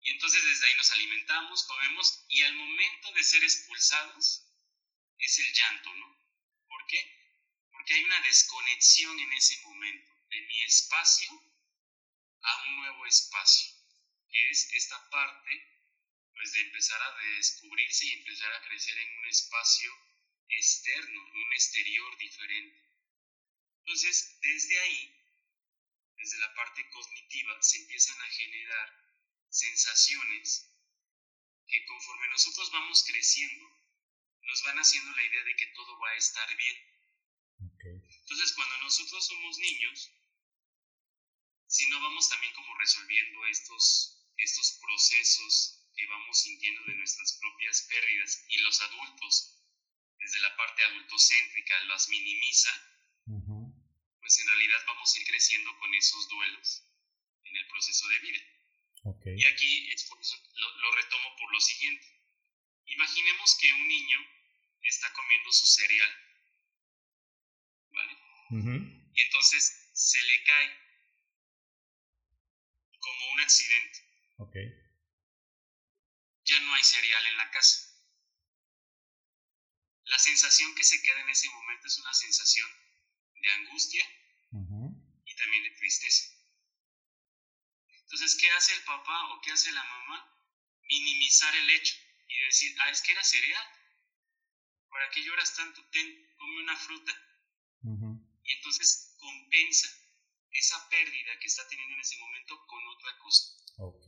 Y entonces desde ahí nos alimentamos, comemos y al momento de ser expulsados es el llanto, ¿no? ¿Por qué? Porque hay una desconexión en ese momento de mi espacio a un nuevo espacio, que es esta parte pues de empezar a descubrirse y empezar a crecer en un espacio externo, un exterior diferente. Entonces, desde ahí, desde la parte cognitiva, se empiezan a generar sensaciones que conforme nosotros vamos creciendo, nos van haciendo la idea de que todo va a estar bien. Entonces, cuando nosotros somos niños, si no vamos también como resolviendo estos, estos procesos que vamos sintiendo de nuestras propias pérdidas y los adultos, desde la parte adultocéntrica, las minimiza, pues en realidad vamos a ir creciendo con esos duelos en el proceso de vida. Y aquí lo, retomo por lo siguiente. Imaginemos que un niño está comiendo su cereal, ¿vale? Y entonces se le cae como un accidente. Okay ya no hay cereal en la casa. La sensación que se queda en ese momento es una sensación de angustia y también de tristeza. Entonces, ¿qué hace el papá o qué hace la mamá? Minimizar el hecho y decir, ah, es que era cereal. ¿Para qué lloras tanto? Ten, come una fruta. Y entonces compensa esa pérdida que está teniendo en ese momento con otra cosa. Ok.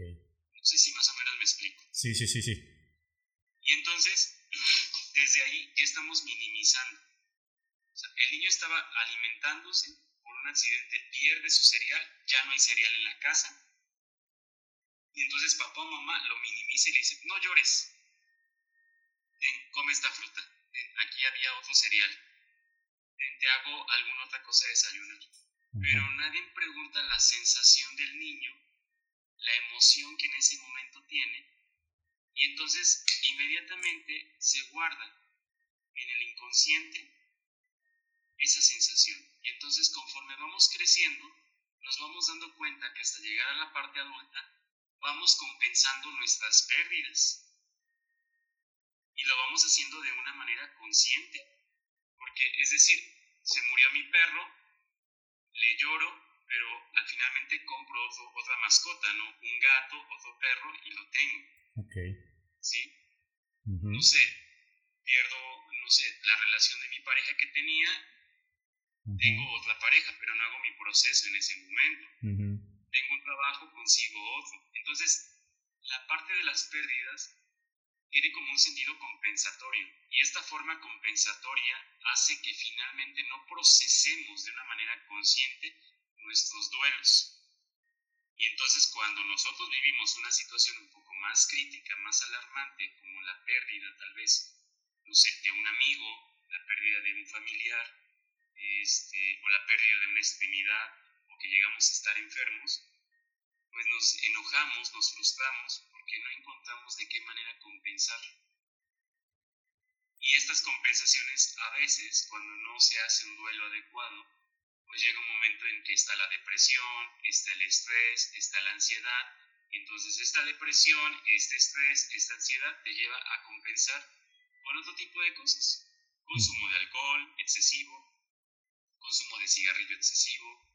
No sé si más o menos me explico. Sí, sí, sí, sí. Y entonces, desde ahí ya estamos minimizando. O sea, el niño estaba alimentándose, por un accidente pierde su cereal, ya no hay cereal en la casa. Y entonces papá o mamá lo minimiza y le dice, no llores, come esta fruta, aquí había otro cereal, te hago alguna otra cosa de desayunar. Pero nadie pregunta la sensación del niño, la emoción que en ese momento tiene, y entonces inmediatamente se guarda en el inconsciente esa sensación. Y entonces conforme vamos creciendo, nos vamos dando cuenta que hasta llegar a la parte adulta, vamos compensando nuestras pérdidas. Y lo vamos haciendo de una manera consciente. Porque, es decir, se murió mi perro, le lloro, pero al finalmente compro otra mascota, ¿no? Un gato, otro perro y lo tengo. ¿Sí? No sé, pierdo, no sé, la relación de mi pareja que tenía, tengo otra pareja, pero no hago mi proceso en ese momento. Tengo un trabajo, consigo otro. Entonces, la parte de las pérdidas tiene como un sentido compensatorio y esta forma compensatoria hace que finalmente no procesemos de una manera consciente nuestros duelos. Y entonces cuando nosotros vivimos una situación un poco más crítica, más alarmante, como la pérdida tal vez, no sé, de un amigo, la pérdida de un familiar, este, o la pérdida de una extremidad, o que llegamos a estar enfermos, pues nos enojamos, nos frustramos que no encontramos de qué manera compensar. Y estas compensaciones a veces, cuando no se hace un duelo adecuado, pues llega un momento en que está la depresión, está el estrés, está la ansiedad, entonces esta depresión, este estrés, esta ansiedad te lleva a compensar con otro tipo de cosas. Consumo de alcohol excesivo, consumo de cigarrillo excesivo,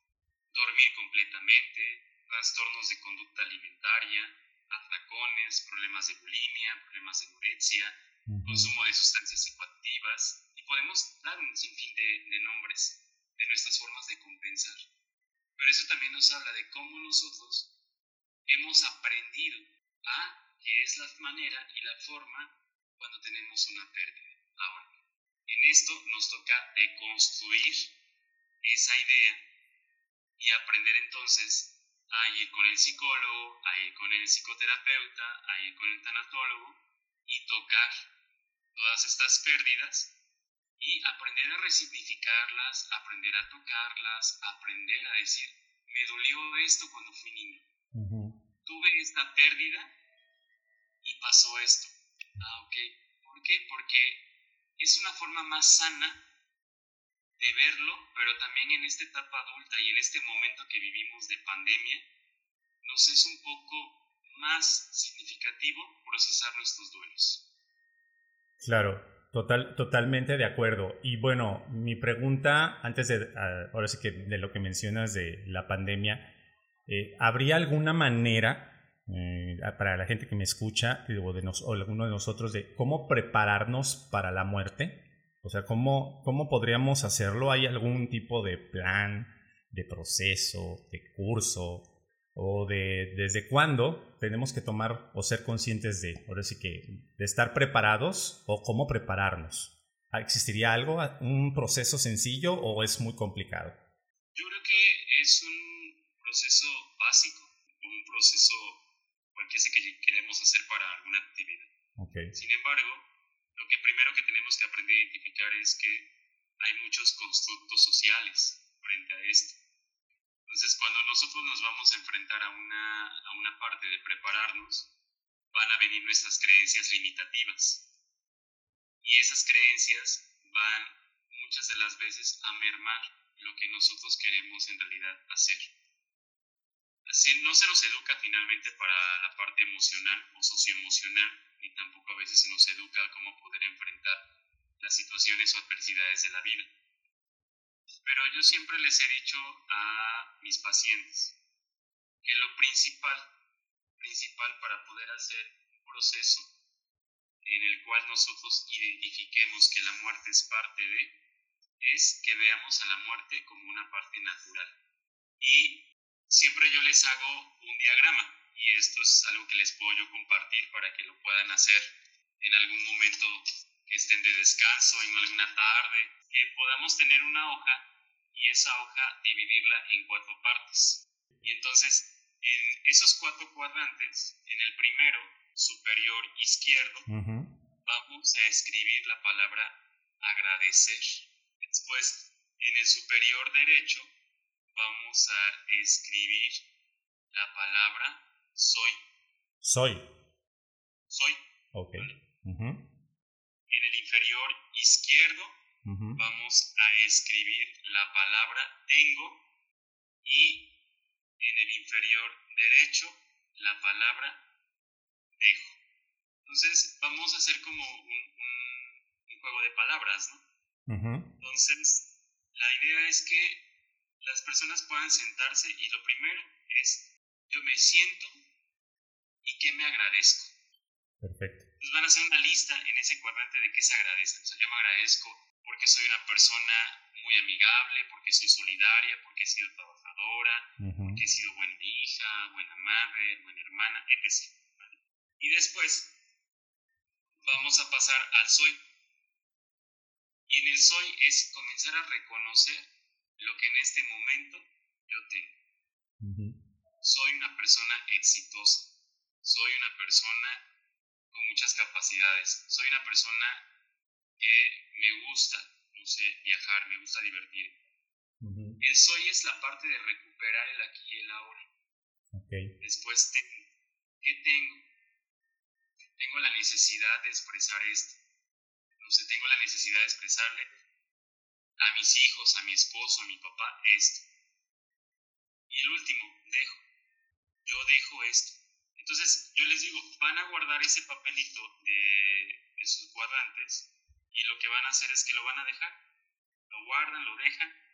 dormir completamente, trastornos de conducta alimentaria, atracones, problemas de bulimia, problemas de anorexia, consumo de sustancias psicoactivas y podemos dar un sinfín de, nombres de nuestras formas de compensar. Pero eso también nos habla de cómo nosotros hemos aprendido a qué es la manera y la forma cuando tenemos una pérdida. Ahora, en esto nos toca deconstruir esa idea y aprender entonces a ir con el psicólogo, a ir con el psicoterapeuta, a ir con el tanatólogo y tocar todas estas pérdidas y aprender a resignificarlas, aprender a tocarlas, aprender a decir, me dolió esto cuando fui niño. Tuve esta pérdida y pasó esto. Ah, ok. ¿Por qué? Porque es una forma más sana de verlo, pero también en esta etapa adulta y en este momento que vivimos de pandemia, nos es un poco más significativo procesar nuestros duelos. Claro, total, totalmente de acuerdo. Y bueno, mi pregunta, antes de, ahora sí que de lo que mencionas de la pandemia, eh, ¿habría alguna manera eh, para la gente que me escucha o, de alguno de nosotros de cómo prepararnos para la muerte? O sea, ¿cómo, ¿cómo podríamos hacerlo? ¿Hay algún tipo de plan, de proceso, de curso? ¿O de desde cuándo tenemos que tomar o ser conscientes de, ahora sí que, de estar preparados o cómo prepararnos? ¿Existiría algo, un proceso sencillo o es muy complicado? Yo creo que es un proceso básico, un proceso cualquiera que queremos hacer para alguna actividad. Okay. Sin embargo, lo que primero que tenemos que aprender a identificar es que hay muchos constructos sociales frente a esto. Entonces, cuando nosotros nos vamos a enfrentar a una, a una parte de prepararnos, van a venir nuestras creencias limitativas. Y esas creencias van muchas de las veces a mermar lo que nosotros queremos en realidad hacer. Así no se nos educa finalmente para la parte emocional o socioemocional, ni tampoco a veces se nos educa a cómo poder enfrentar las situaciones o adversidades de la vida. Pero yo siempre les he dicho a mis pacientes que lo principal, principal para poder hacer un proceso en el cual nosotros identifiquemos que la muerte es parte de, es que veamos a la muerte como una parte natural. Y siempre yo les hago un diagrama y esto es algo que les puedo yo compartir para que lo puedan hacer en algún momento que estén de descanso, en alguna tarde, que podamos tener una hoja y esa hoja dividirla en cuatro partes. Y entonces, en esos cuatro cuadrantes, en el primero, superior izquierdo, vamos a escribir la palabra agradecer. Después, en el superior derecho, vamos a escribir la palabra soy. Soy. Soy. Ok. En el inferior izquierdo vamos a escribir la palabra tengo y en el inferior derecho la palabra dejo. Entonces vamos a hacer como un, juego de palabras, ¿no? Entonces la idea es que las personas puedan sentarse y lo primero es yo me siento y qué me agradezco. Perfecto. Nos van a hacer una lista en ese cuadrante de qué se agradece. O sea, yo me agradezco porque soy una persona muy amigable, porque soy solidaria, porque he sido trabajadora, porque he sido buena hija, buena madre, buena hermana, etc. Y después vamos a pasar al soy. Y en el soy es comenzar a reconocer lo que en este momento yo tengo. Soy una persona exitosa. Soy una persona con muchas capacidades. Soy una persona que me gusta, no sé, viajar, me gusta divertir. El soy es la parte de recuperar el aquí y el ahora. Después tengo, ¿qué tengo? Tengo la necesidad de expresar esto. No sé, tengo la necesidad de expresarle a mis hijos, a mi esposo, a mi papá esto. Y el último, dejo. Yo dejo esto. Entonces, yo les digo, van a guardar ese papelito de, de sus cuadrantes y lo que van a hacer es que lo van a dejar. Lo guardan, lo dejan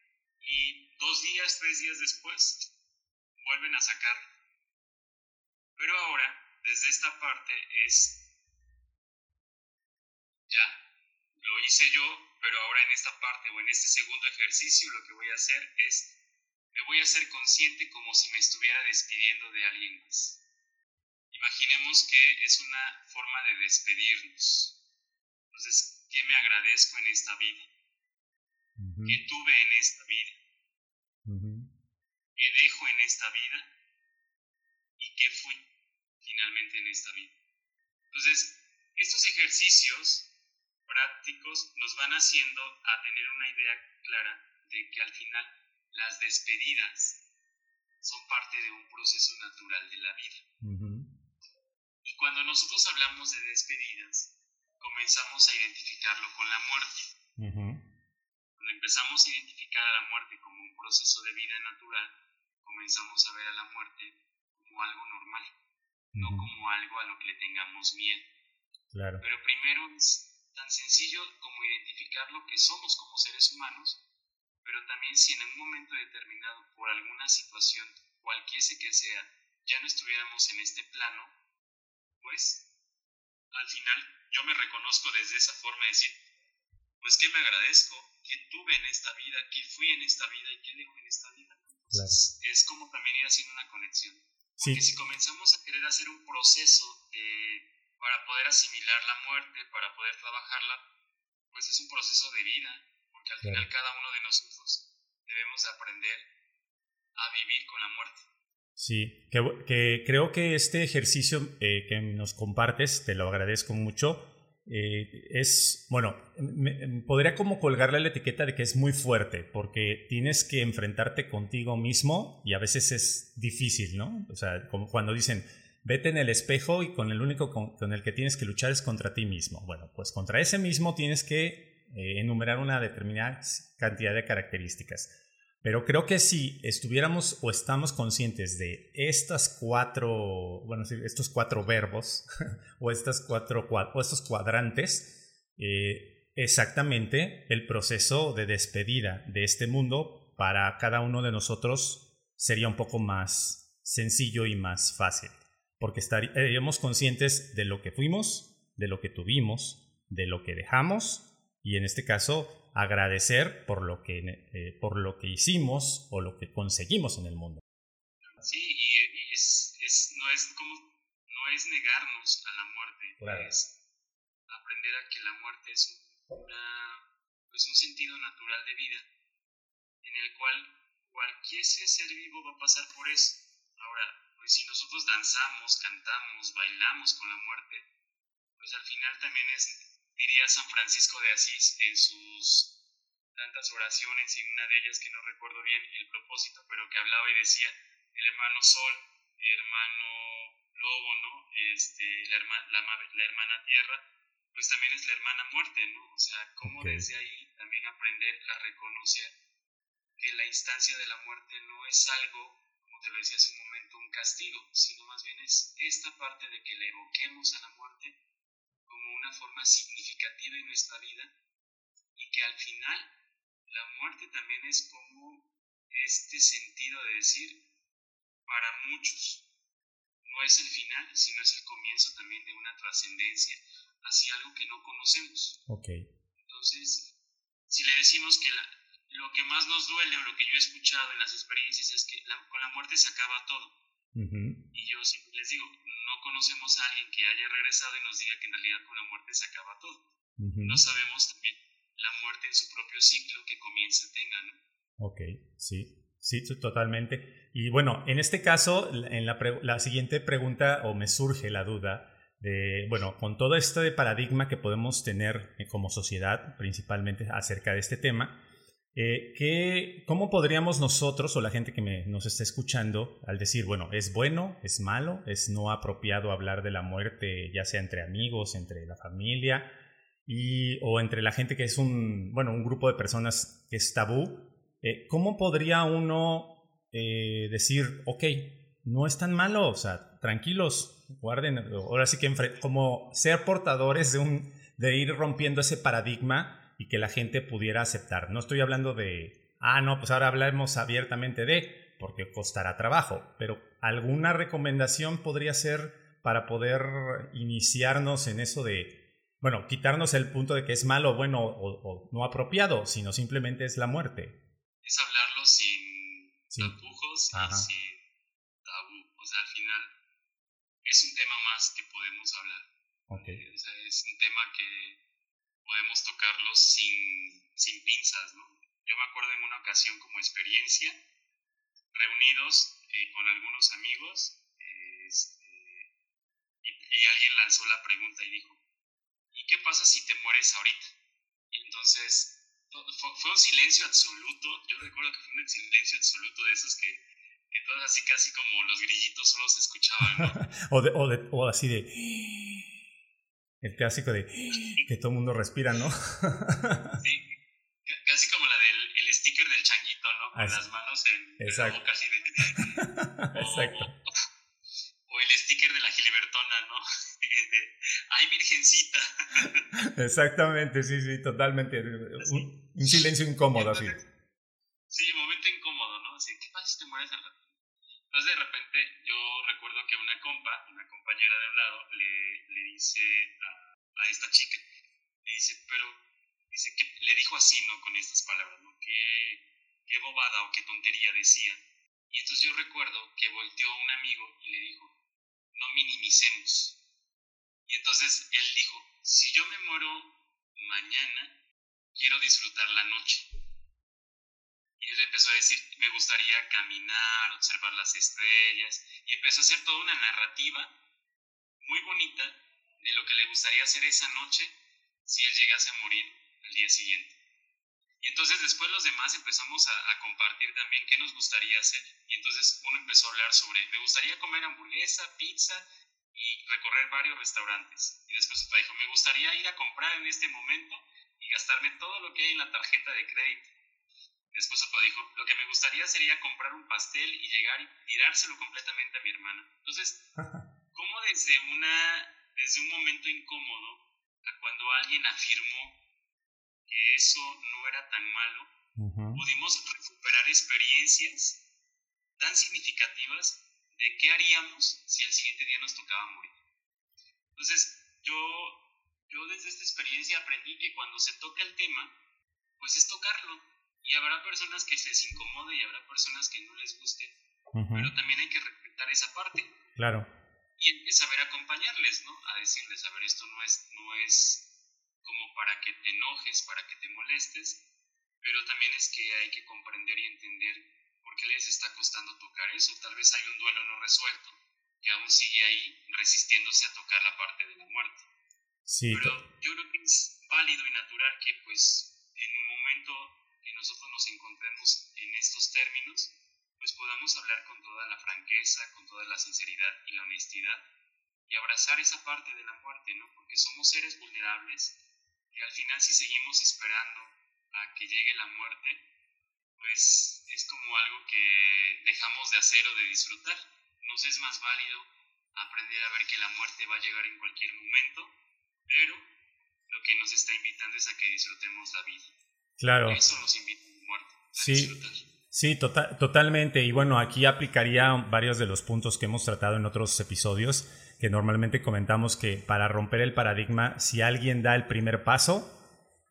y dos días, tres días después vuelven a sacarlo. Pero ahora, desde esta parte es, ya, lo hice yo, pero ahora en esta parte o en este segundo ejercicio lo que voy a hacer es, me voy a hacer consciente como si me estuviera despidiendo de alguien más. Imaginemos que es una forma de despedirnos. Entonces, ¿qué me agradezco en esta vida? ¿Qué tuve en esta vida? ¿Qué dejo en esta vida? ¿Y qué fui finalmente en esta vida? Entonces, estos ejercicios prácticos nos van haciendo a tener una idea clara de que al final las despedidas son parte de un proceso natural de la vida. Y cuando nosotros hablamos de despedidas, comenzamos a identificarlo con la muerte. Cuando empezamos a identificar a la muerte como un proceso de vida natural, comenzamos a ver a la muerte como algo normal, no como algo a lo que le tengamos miedo. Claro. Pero primero es tan sencillo como identificar lo que somos como seres humanos, pero también si en un momento determinado, por alguna situación, cualquiera que sea, ya no estuviéramos en este plano, pues al final yo me reconozco desde esa forma de decir, pues qué me agradezco, qué tuve en esta vida, qué fui en esta vida y qué dejo en esta vida. Es como también ir haciendo una conexión. Porque si comenzamos a querer hacer un proceso de para poder asimilar la muerte, para poder trabajarla, pues es un proceso de vida, porque al final cada uno de nosotros debemos aprender a vivir con la muerte. Sí, que, creo que este ejercicio eh, que nos compartes, te lo agradezco mucho, eh, es, bueno, podría como colgarle la etiqueta de que es muy fuerte, porque tienes que enfrentarte contigo mismo y a veces es difícil, ¿no? O sea, como cuando dicen, vete en el espejo y con el único con, el que tienes que luchar es contra ti mismo. Bueno, pues contra ese mismo tienes que eh, enumerar una determinada cantidad de características. Pero creo que si estuviéramos o estamos conscientes de estas cuatro, bueno, estos cuatro verbos o, estas cuatro, o estos cuadrantes, eh, exactamente el proceso de despedida de este mundo para cada uno de nosotros sería un poco más sencillo y más fácil, porque estaríamos conscientes de lo que fuimos, de lo que tuvimos, de lo que dejamos y en este caso agradecer por lo que, eh, por lo que hicimos o lo que conseguimos en el mundo. Sí, y, es, no, es como, no es negarnos a la muerte, es aprender a que la muerte es pues un sentido natural de vida en el cual cualquier ser vivo va a pasar por eso. Ahora, pues si nosotros danzamos, cantamos, bailamos con la muerte, pues al final también es, diría San Francisco de Asís en sus tantas oraciones y una de ellas que no recuerdo bien el propósito, pero que hablaba y decía, el hermano Sol, el hermano Lobo, ¿no? Este, la, la, la hermana Tierra, pues también es la hermana muerte, ¿no? O sea, cómo desde ahí también aprender a reconocer que la instancia de la muerte no es algo, te lo decía hace un momento, un castigo, sino más bien es esta parte de que la evoquemos a la muerte como una forma significativa en nuestra vida y que al final la muerte también es como este sentido de decir, para muchos, no es el final, sino es el comienzo también de una trascendencia hacia algo que no conocemos. Okay. Entonces, si le decimos que lo que más nos duele o lo que yo he escuchado en las experiencias es que con la muerte se acaba todo. Y yo siempre les digo, no conocemos a alguien que haya regresado y nos diga que en realidad con la muerte se acaba todo. No sabemos también la muerte en su propio ciclo que comienza tenga, ¿no? Ok, sí, sí, totalmente. Y bueno, en este caso, en la, la siguiente pregunta, o me surge la duda, bueno, con todo este paradigma que podemos tener eh, como sociedad, principalmente acerca de este tema, eh, ¿cómo podríamos nosotros o la gente que nos está escuchando al decir, bueno, es bueno, es malo, es no apropiado hablar de la muerte, ya sea entre amigos, entre la familia, o entre la gente que es un, bueno, un grupo de personas que es tabú, eh, ¿cómo podría uno decir, ok, no es tan malo, o sea, tranquilos, guarden, ahora sí que como ser portadores de, un, de ir rompiendo ese paradigma y que la gente pudiera aceptar. No estoy hablando de, ah, no, pues ahora hablemos abiertamente de, porque costará trabajo, pero alguna recomendación podría ser para poder iniciarnos en eso de, bueno, quitarnos el punto de que es malo, bueno o, no apropiado, sino simplemente es la muerte. Es hablarlo sin, sin tapujos y sin al final es un tema más que podemos hablar. es un tema que podemos tocarlo sin, sin pinzas, ¿no? Yo me acuerdo en una ocasión como experiencia, reunidos eh, con algunos amigos, este, y, alguien lanzó la pregunta y dijo, ¿y qué pasa si te mueres ahorita? Y entonces fue, fue un silencio absoluto, yo recuerdo que fue un silencio absoluto de esos que entonces así casi como los grillitos solo se escuchaban. o, de, o, de, o así de... El clásico de que todo el mundo respira, ¿no? sí, casi como la del el sticker del changuito, ¿no? Con las manos en, la boca así de... Exacto. O, el sticker de la gilibertona, ¿no? de, ¡ay, virgencita! Exactamente, sí, sí, totalmente. Un, un silencio incómodo, así. De un lado, le, le dice a, a, esta chica, le dice, pero, dice que le dijo así, ¿no? Con estas palabras, ¿no? Qué, qué bobada o qué tontería decía. Y entonces yo recuerdo que volteó a un amigo y le dijo, no minimicemos. Y entonces él dijo, si yo me muero mañana, quiero disfrutar la noche. Y él empezó a decir, me gustaría caminar, observar las estrellas, y empezó a hacer toda una narrativa muy bonita de lo que le gustaría hacer esa noche si él llegase a morir al día siguiente. Y entonces después los demás empezamos a, compartir también qué nos gustaría hacer. Y entonces uno empezó a hablar sobre, me gustaría comer hamburguesa, pizza y recorrer varios restaurantes. Y después otro dijo, me gustaría ir a comprar en este momento y gastarme todo lo que hay en la tarjeta de crédito. Después otro dijo, lo que me gustaría sería comprar un pastel y llegar y tirárselo completamente a mi hermana. Entonces, ¿cómo desde, una, desde un momento incómodo a cuando alguien afirmó que eso no era tan malo, pudimos recuperar experiencias tan significativas de qué haríamos si el siguiente día nos tocaba morir. Entonces, yo, yo desde esta experiencia aprendí que cuando se toca el tema, pues es tocarlo. Y habrá personas que se les incomode y habrá personas que no les guste. Pero también hay que respetar esa parte. Claro. Y hay que saber acompañarles, ¿no? A decirles, a ver, esto no es, no es como para que te enojes, para que te molestes, pero también es que hay que comprender y entender por qué les está costando tocar eso. Tal vez hay un duelo no resuelto que aún sigue ahí resistiéndose a tocar la parte de la muerte. Sí. Pero yo creo que es válido y natural que pues en un momento que nosotros nos encontremos en estos términos, pues podamos hablar con toda la franqueza, con toda la sinceridad y la honestidad y abrazar esa parte de la muerte, ¿no? Porque somos seres vulnerables que al final si seguimos esperando a que llegue la muerte, pues es como algo que dejamos de hacer o de disfrutar. Nos es más válido aprender a ver que la muerte va a llegar en cualquier momento, pero lo que nos está invitando es a que disfrutemos la vida. Claro. Eso nos invita a muerte. A sí. disfrutar. Sí, tota-, totalmente. Y bueno, aquí aplicaría varios de los puntos que hemos tratado en otros episodios, que normalmente comentamos que para romper el paradigma, si alguien da el primer paso,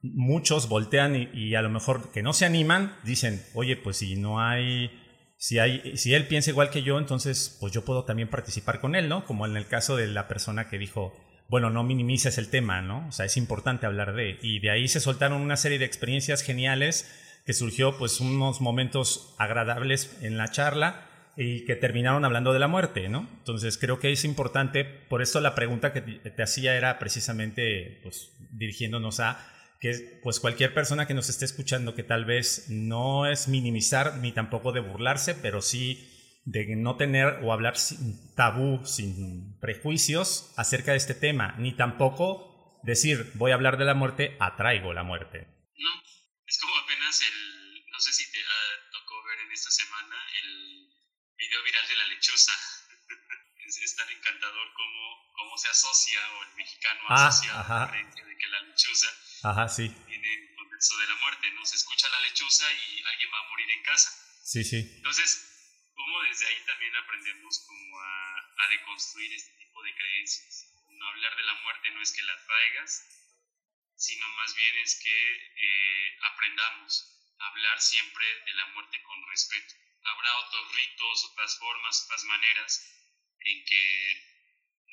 muchos voltean y, a lo mejor que no se animan, dicen, oye, pues si no hay, si hay, si él piensa igual que yo, entonces pues yo puedo también participar con él, ¿no? Como en el caso de la persona que dijo, bueno, no minimices el tema, ¿no? O sea, es importante hablar de, y de ahí se soltaron una serie de experiencias geniales que surgió pues unos momentos agradables en la charla y que terminaron hablando de la muerte, ¿no? Entonces creo que es importante, por eso la pregunta que te hacía era precisamente pues dirigiéndonos a que pues cualquier persona que nos esté escuchando que tal vez no es minimizar ni tampoco de burlarse, pero sí de no tener o hablar sin tabú, sin prejuicios acerca de este tema, ni tampoco decir voy a hablar de la muerte, atraigo la muerte. El, no sé si te uh, tocó ver en esta semana el video viral de la lechuza. es, es, tan encantador como, como se asocia o el mexicano ah, asocia ajá. la creencia de que la lechuza Ajá, sí. tiene el contexto de la muerte, ¿no? Se escucha la lechuza y alguien va a morir en casa. Sí, sí. Entonces, como desde ahí también aprendemos como a, a, deconstruir este tipo de creencias. No hablar de la muerte no es que la traigas, sino más bien es que eh, aprendamos a hablar siempre de la muerte con respeto. Habrá otros ritos, otras formas, otras maneras en que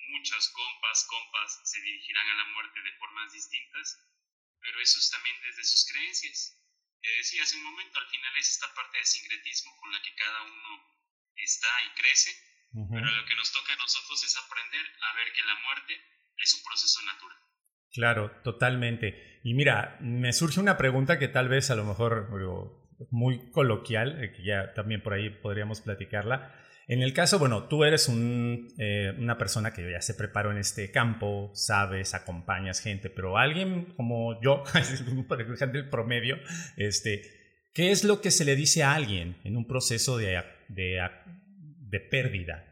muchos compas, compas se dirigirán a la muerte de formas distintas, pero eso es también desde sus creencias. Te decía hace un momento, al final es esta parte de sincretismo con la que cada uno está y crece, uh -huh. pero lo que nos toca a nosotros es aprender a ver que la muerte es un proceso natural. Claro, totalmente. Y mira, me surge una pregunta que tal vez a lo mejor muy coloquial, eh, que ya también por ahí podríamos platicarla. En el caso, bueno, tú eres un, eh, una persona que ya se preparó en este campo, sabes, acompañas gente, pero alguien como yo, por ejemplo, el promedio, este, ¿qué es lo que se le dice a alguien en un proceso de, de pérdida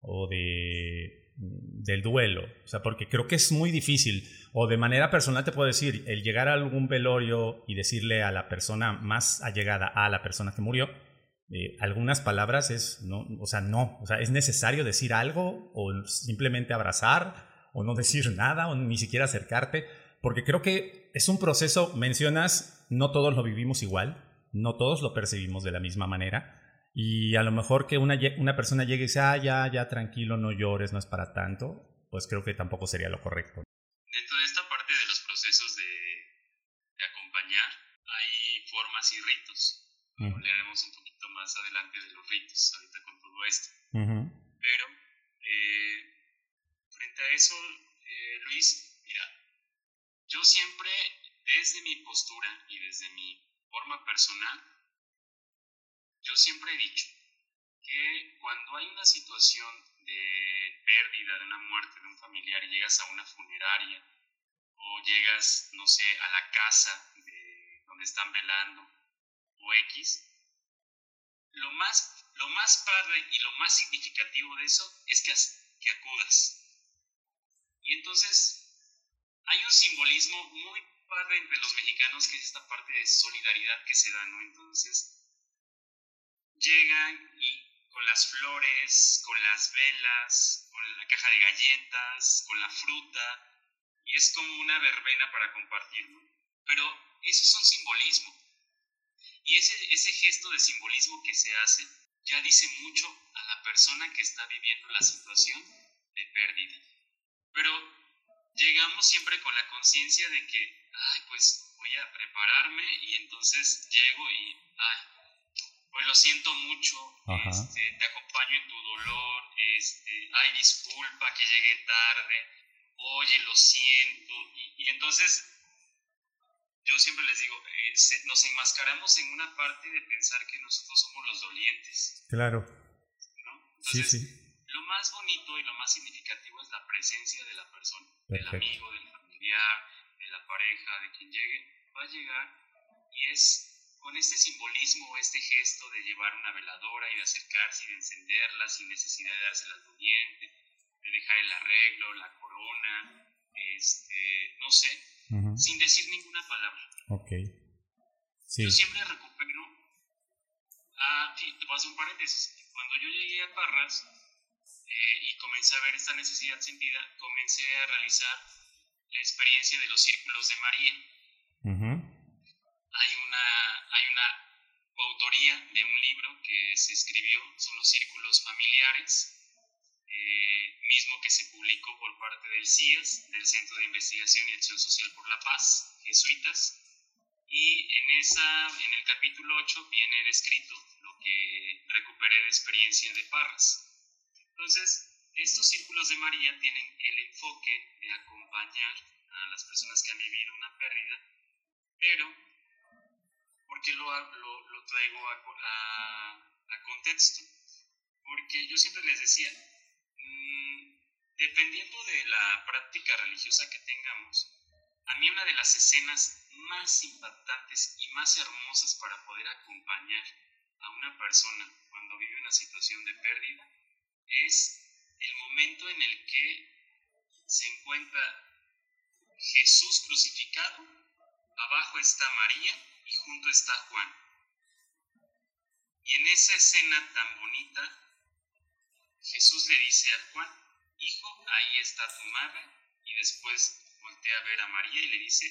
o de, del duelo? O sea, porque creo que es muy difícil, o de manera personal te puedo decir, el llegar a algún velorio y decirle a la persona más allegada a la persona que murió, eh, algunas palabras es, no, o sea, no, o sea, es necesario decir algo o simplemente abrazar o no decir nada o ni siquiera acercarte, porque creo que es un proceso, mencionas, no todos lo vivimos igual, no todos lo percibimos de la misma manera y a lo mejor que una, una persona llegue y dice, ah, ya, ya, tranquilo, no llores, no es para tanto, pues creo que tampoco sería lo correcto. Dentro de esta parte de los procesos de, de acompañar, hay formas y ritos. Uh -huh. Hablaremos un poquito más adelante de los ritos, ahorita con todo esto. Uh -huh. Pero, eh, frente a eso, eh, Luis, mira, yo siempre, desde mi postura y desde mi forma personal, yo siempre he dicho que cuando hay una situación de pérdida, de una muerte de un familiar y llegas a una funeraria o llegas, no sé, a la casa de donde están velando o X, lo más, lo más padre y lo más significativo de eso es que, que acudas. Y entonces hay un simbolismo muy padre entre los mexicanos que es esta parte de solidaridad que se da, ¿no? Entonces, llegan y con las flores, con las velas, con la caja de galletas, con la fruta, y es como una verbena para compartirlo. Pero ese es un simbolismo. Y ese, ese gesto de simbolismo que se hace ya dice mucho a la persona que está viviendo la situación de pérdida. Pero llegamos siempre con la conciencia de que, ay, pues voy a prepararme y entonces llego y, ay, pues lo siento mucho, este, te acompaño en tu dolor, este, ay, disculpa que llegué tarde, oye, lo siento, y entonces yo siempre les digo, eh, nos enmascaramos en una parte de pensar que nosotros somos los dolientes. Claro. sí, sí. Lo más bonito y lo más significativo es la presencia de la persona, del amigo, del familiar, de la pareja, de quien llegue. Va a llegar y es con este simbolismo, este gesto de llevar una veladora y de acercarse y de encenderla sin necesidad de dársela al doliente, de dejar el arreglo, la corona, este, no sé, sin decir ninguna palabra. Ok. Yo siempre recupero. Ah, te voy a hacer un paréntesis. Cuando yo llegué a Parras eh, y comencé a ver esta necesidad sentida, comencé a realizar la experiencia de los círculos de María. Una, hay una autoría de un libro que se escribió, son los círculos familiares, eh, mismo que se publicó por parte del CIAS, del Centro de Investigación y Acción Social por la Paz, jesuitas, y en, esa, en el capítulo 8 viene descrito lo que recuperé de experiencia de Parras. Entonces, estos círculos de María tienen el enfoque de acompañar a las personas que han vivido una pérdida, pero, ¿por qué lo, lo, lo traigo a, a, a contexto? Porque yo siempre les decía, Mm, dependiendo de la práctica religiosa que tengamos, a mí una de las escenas más impactantes y más hermosas para poder acompañar a una persona cuando vive una situación de pérdida es el momento en el que se encuentra Jesús crucificado, abajo está María y junto está Juan. Y en esa escena tan bonita Jesús le dice a Juan, Hijo, ahí está tu madre, y después voltea a ver a María y le dice,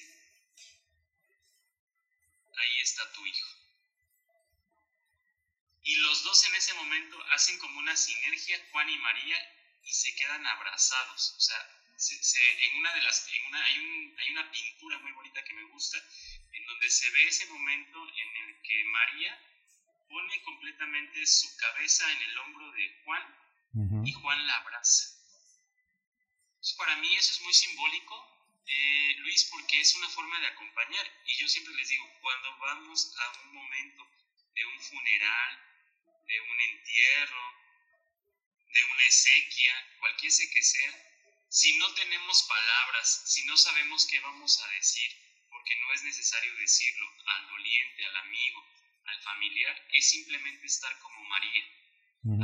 ahí está tu hijo. Y los dos en ese momento hacen como una sinergia, Juan y María, y se quedan abrazados. O sea, en una de las, hay, un, hay una pintura muy bonita que me gusta, en donde se ve ese momento en el que María pone completamente su cabeza en el hombro de Juan y Juan la abraza. para mí eso es muy simbólico, eh, Luis, porque es una forma de acompañar. Y yo siempre les digo, cuando vamos a un momento de un funeral, de un entierro, de una exequia, cualquier que sea, si no tenemos palabras, si no sabemos qué vamos a decir, porque no es necesario decirlo al doliente, al amigo, al familiar, es simplemente estar como María,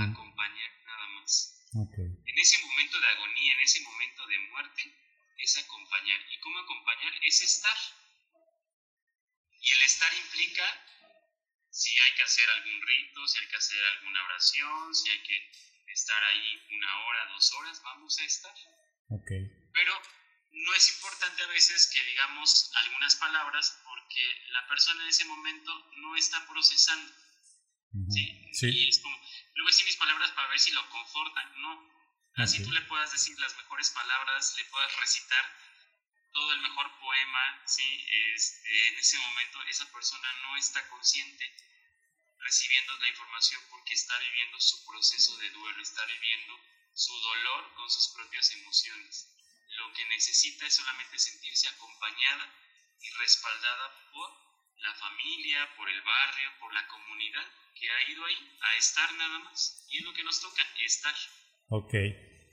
acompañar nada más. En ese momento de agonía, en ese momento de muerte, es acompañar. ¿Y cómo acompañar? Es estar. Y el estar implica si hay que hacer algún rito, si hay que hacer alguna oración, si hay que estar ahí una hora, dos horas, vamos a estar. Pero no es importante a veces que digamos algunas palabras porque la persona en ese momento no está procesando. ¿sí? ¿sí? Y es como, le voy a decir mis palabras para ver si lo confortan, no. Así tú le puedas decir las mejores palabras, le puedas recitar todo el mejor poema, ¿sí? Este, en ese momento esa persona no está consciente recibiendo la información porque está viviendo su proceso de duelo, está viviendo su dolor con sus propias emociones. Lo que necesita es solamente sentirse acompañada y respaldada por la familia, por el barrio, por la comunidad que ha ido ahí a estar nada más. Y es lo que nos toca, estar. Ok,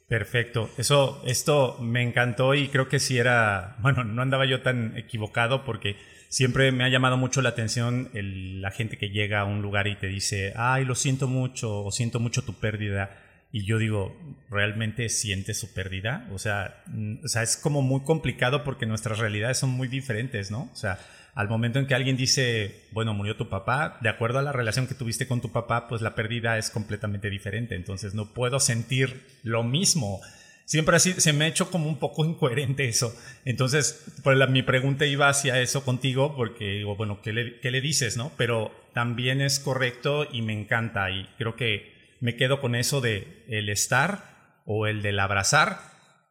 perfecto. Eso, esto me encantó y creo que sí era, bueno, no andaba yo tan equivocado porque siempre me ha llamado mucho la atención la gente que llega a un lugar y te dice, ay, lo siento mucho o siento mucho tu pérdida. Y yo digo, ¿realmente siente su pérdida? O sea, mm, o sea, es como muy complicado porque nuestras realidades son muy diferentes, ¿no? O sea, al momento en que alguien dice, bueno, murió tu papá, de acuerdo a la relación que tuviste con tu papá, pues la pérdida es completamente diferente. Entonces no puedo sentir lo mismo. Siempre así, se me ha hecho como un poco incoherente eso. Entonces, pues mi pregunta iba hacia eso contigo, porque digo, bueno, ¿qué le, ¿qué le dices, no? Pero también es correcto y me encanta y creo que me quedo con eso de el estar o el del abrazar,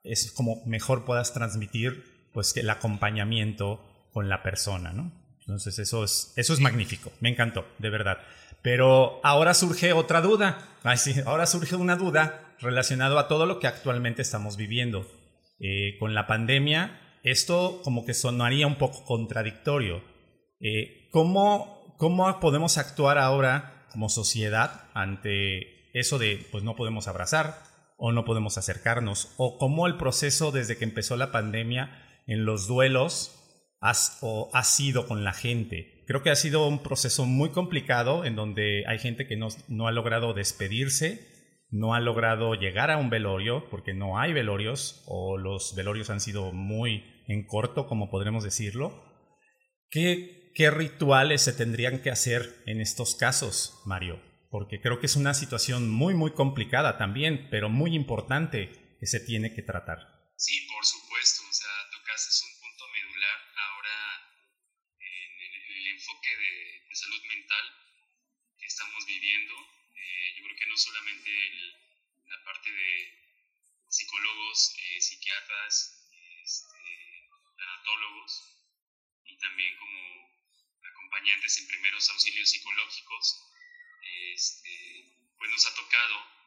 es como mejor puedas transmitir pues el acompañamiento con la persona, ¿no? Entonces eso es, eso es magnífico, me encantó, de verdad. Pero ahora surge otra duda, ahora surge una duda relacionada a todo lo que actualmente estamos viviendo. Eh, con la pandemia, esto como que sonaría un poco contradictorio. Eh, ¿cómo, ¿Cómo podemos actuar ahora como sociedad ante eso de pues no podemos abrazar o no podemos acercarnos, o cómo el proceso desde que empezó la pandemia en los duelos o ha sido con la gente. Creo que ha sido un proceso muy complicado en donde hay gente que no, no ha logrado despedirse, no ha logrado llegar a un velorio, porque no hay velorios, o los velorios han sido muy en corto, como podremos decirlo. ¿Qué, qué rituales se tendrían que hacer en estos casos, Mario? Porque creo que es una situación muy, muy complicada también, pero muy importante que se tiene que tratar. Sí, por supuesto, o sea, tocaste un punto medular ahora en el, enfoque de, salud mental que estamos viviendo. Eh, yo creo que no solamente la parte de psicólogos, eh, psiquiatras, este, tanatólogos y también como acompañantes en primeros auxilios psicológicos, este, pues nos ha tocado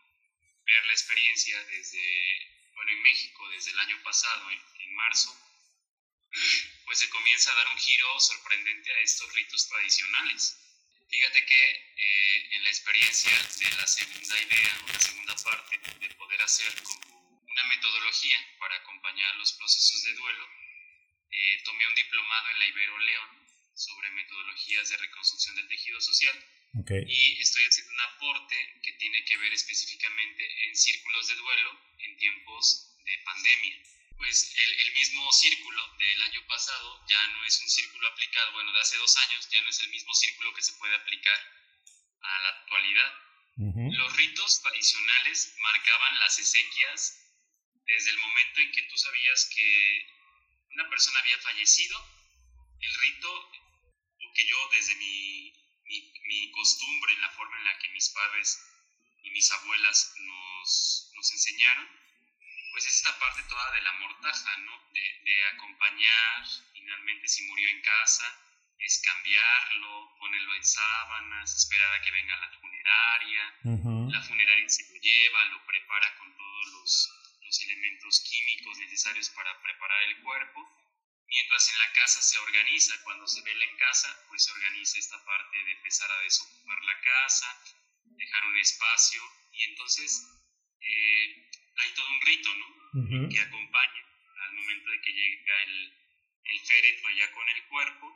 ver la experiencia desde, bueno, en México desde el año pasado, en, marzo, pues se comienza a dar un giro sorprendente a estos ritos tradicionales. Fíjate que eh, en la experiencia de la segunda idea o la segunda parte de poder hacer como una metodología para acompañar los procesos de duelo, eh, tomé un diplomado en la Ibero León sobre metodologías de reconstrucción del tejido social y estoy haciendo un aporte que tiene que ver específicamente en círculos de duelo en tiempos de pandemia. Pues el, mismo círculo del año pasado ya no es un círculo aplicado, bueno, de hace dos años ya no es el mismo círculo que se puede aplicar a la actualidad. Los ritos tradicionales marcaban las esequias desde el momento en que tú sabías que una persona había fallecido. El rito, o que yo desde mi mi, costumbre, la forma en la que mis padres y mis abuelas nos, nos enseñaron, pues es esta parte toda de la mortaja, ¿no? De, de, acompañar, finalmente si murió en casa, es cambiarlo, ponerlo en sábanas, esperar a que venga la funeraria, la funeraria se lo lleva, lo prepara con todos los, los elementos químicos necesarios para preparar el cuerpo Mientras en la casa se organiza, cuando se vela en casa, pues se organiza esta parte de empezar a desocupar la casa, dejar un espacio y entonces eh, hay todo un rito, ¿no? Que acompaña al momento de que llega el, el féretro ya con el cuerpo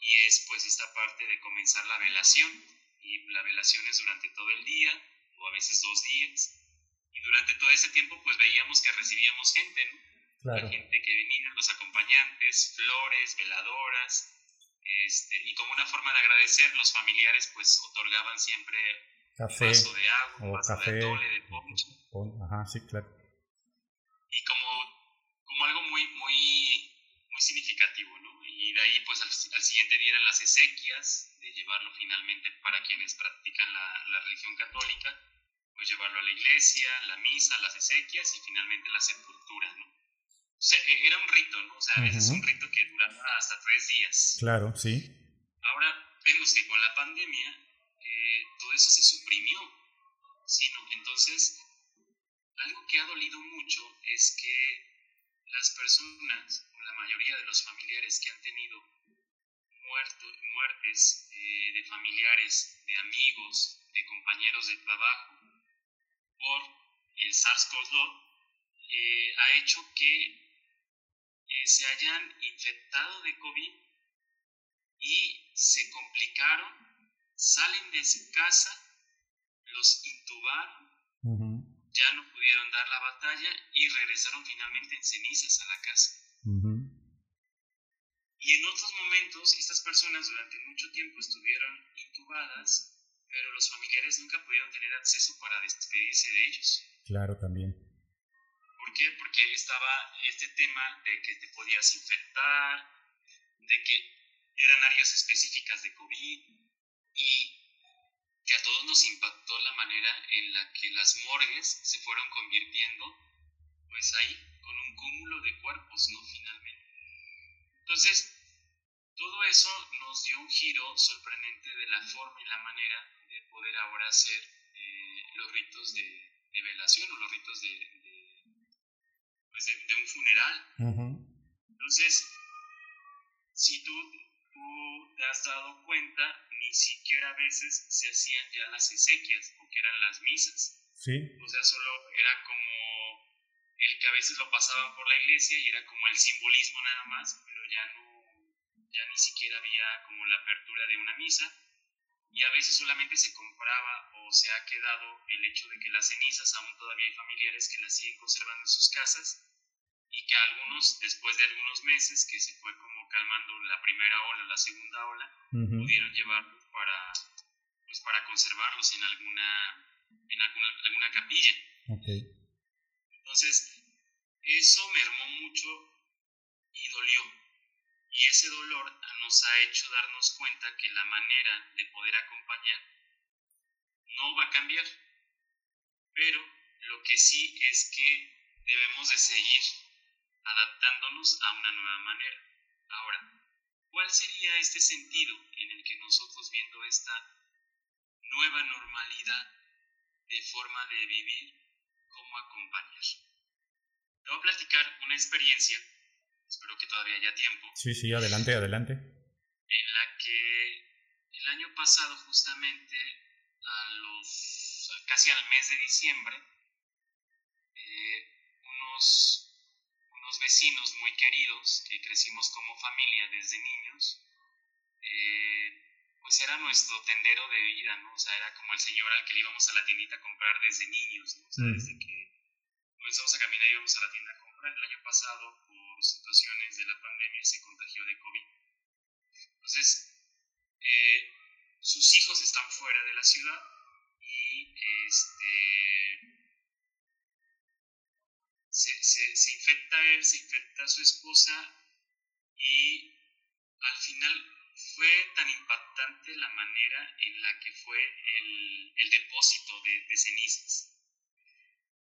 y es pues esta parte de comenzar la velación y la velación es durante todo el día o a veces dos días y durante todo ese tiempo pues veíamos que recibíamos gente, ¿no? La gente que venía, los acompañantes, flores, veladoras, este, y como una forma de agradecer, los familiares pues otorgaban siempre café, un vaso de agua, un vaso café, de atole, de ponche. Ajá, sí, claro. Y como, como algo muy, muy, muy significativo, ¿no? Y de ahí pues al, siguiente día eran las esequias, de llevarlo finalmente para quienes practican la, la religión católica, pues llevarlo a la iglesia, la misa, las esequias y finalmente la sepultura, ¿no? E, era un rito, ¿no? O sea, a veces un rito que duraba hasta tres días. Claro, sí. Ahora vemos que con la pandemia eh, todo eso se suprimió, ¿sí? ¿no? Entonces, algo que ha dolido mucho es que las personas, o la mayoría de los familiares que han tenido muertos, muertes eh, de familiares, de amigos, de compañeros de trabajo, por el SARS-CoV-2, eh, ha hecho que se hayan infectado de COVID y se complicaron, salen de su casa, los intubaron ya no pudieron dar la batalla y regresaron finalmente en cenizas a la casa. Y en otros momentos, estas personas durante mucho tiempo estuvieron intubadas, pero los familiares nunca pudieron tener acceso para despedirse de ellos. Claro, también. Porque estaba este tema de que te podías infectar, de que eran áreas específicas de COVID y que a todos nos impactó la manera en la que las morgues se fueron convirtiendo, pues ahí, con un cúmulo de cuerpos, ¿no? Finalmente. Entonces, todo eso nos dio un giro sorprendente de la forma y la manera de poder ahora hacer eh, los ritos de, velación o los ritos de, pues de, un funeral. Entonces, si tú tú te has dado cuenta, ni siquiera a veces se hacían ya las exequias, porque eran las misas. Sí. O sea, solo era como el que a veces lo pasaban por la iglesia y era como el simbolismo nada más, pero ya no, ya ni siquiera había como la apertura de una misa. Y a veces solamente se compraba o se ha quedado el hecho de que las cenizas, aún todavía hay familiares que las siguen conservando en sus casas, y que algunos, después de algunos meses, que se fue como calmando la primera ola, la segunda ola, pudieron llevarlos para, pues, para conservarlos en alguna, en alguna, alguna capilla. Entonces, eso mermó mucho y dolió. Y ese dolor nos ha hecho darnos cuenta que la manera de poder acompañar no va a cambiar. Pero lo que sí es que debemos de seguir adaptándonos a una nueva manera. Ahora, ¿cuál sería este sentido en el que nosotros viendo esta nueva normalidad de forma de vivir, cómo acompañar? Te voy a platicar una experiencia, espero que todavía haya tiempo. Sí, sí, adelante, adelante. En la que el año pasado justamente a los casi al mes de diciembre eh, unos vecinos muy queridos que crecimos como familia desde niños, eh, pues era nuestro tendero de vida, ¿no? O sea, era como el señor al que le íbamos a la tiendita a comprar desde niños, ¿no? O sea, mm. desde que comenzamos a caminar íbamos a la tienda a comprar. El año pasado, situaciones de la pandemia, se contagió de COVID. Entonces, eh, sus hijos están fuera de la ciudad y este se, se, infecta él, se infecta su esposa y al final fue tan impactante la manera en la que fue el, el depósito de, de, cenizas.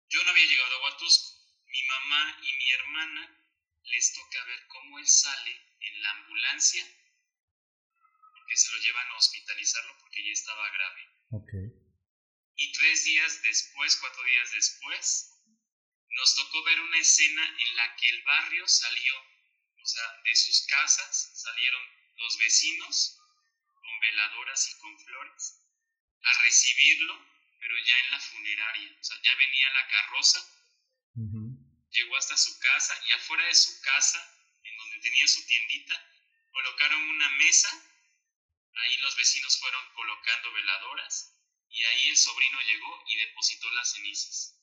Yo no había llegado a Huatusco. Mi mamá y mi hermana les toca ver cómo él sale en la ambulancia porque se lo llevan a hospitalizarlo porque ya estaba grave. Y tres días después, cuatro días después, nos tocó ver una escena en la que el barrio salió, o sea, de sus casas salieron los vecinos con veladoras y con flores a recibirlo, pero ya en la funeraria, o sea, ya venía la carroza, llegó hasta su casa y afuera de su casa, en donde tenía su tiendita, colocaron una mesa, ahí los vecinos fueron colocando veladoras y ahí el sobrino llegó y depositó las cenizas.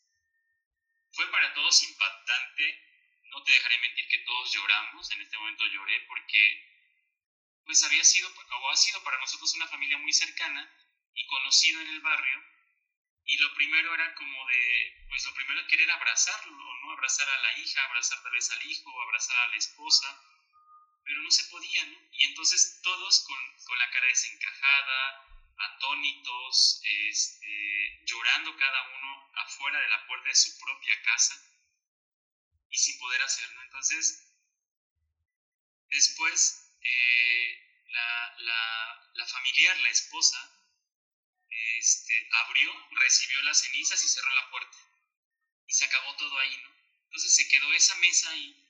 Fue para todos impactante, no te dejaré mentir que todos lloramos, en este momento lloré porque pues había sido o ha sido para nosotros una familia muy cercana y conocido en el barrio y lo primero era como de, pues lo primero querer abrazarlo, ¿no? Abrazar a la hija, abrazar tal vez al hijo, abrazar a la esposa, pero no se podía, ¿no? Y entonces todos con, con la cara desencajada, atónitos, este, llorando cada uno afuera de la puerta de su propia casa y sin poder hacerlo. Entonces, después, eh, la, la, la, familiar, la esposa, este, abrió, recibió las cenizas y cerró la puerta. Y se acabó todo ahí, ¿no? Entonces se quedó esa mesa ahí.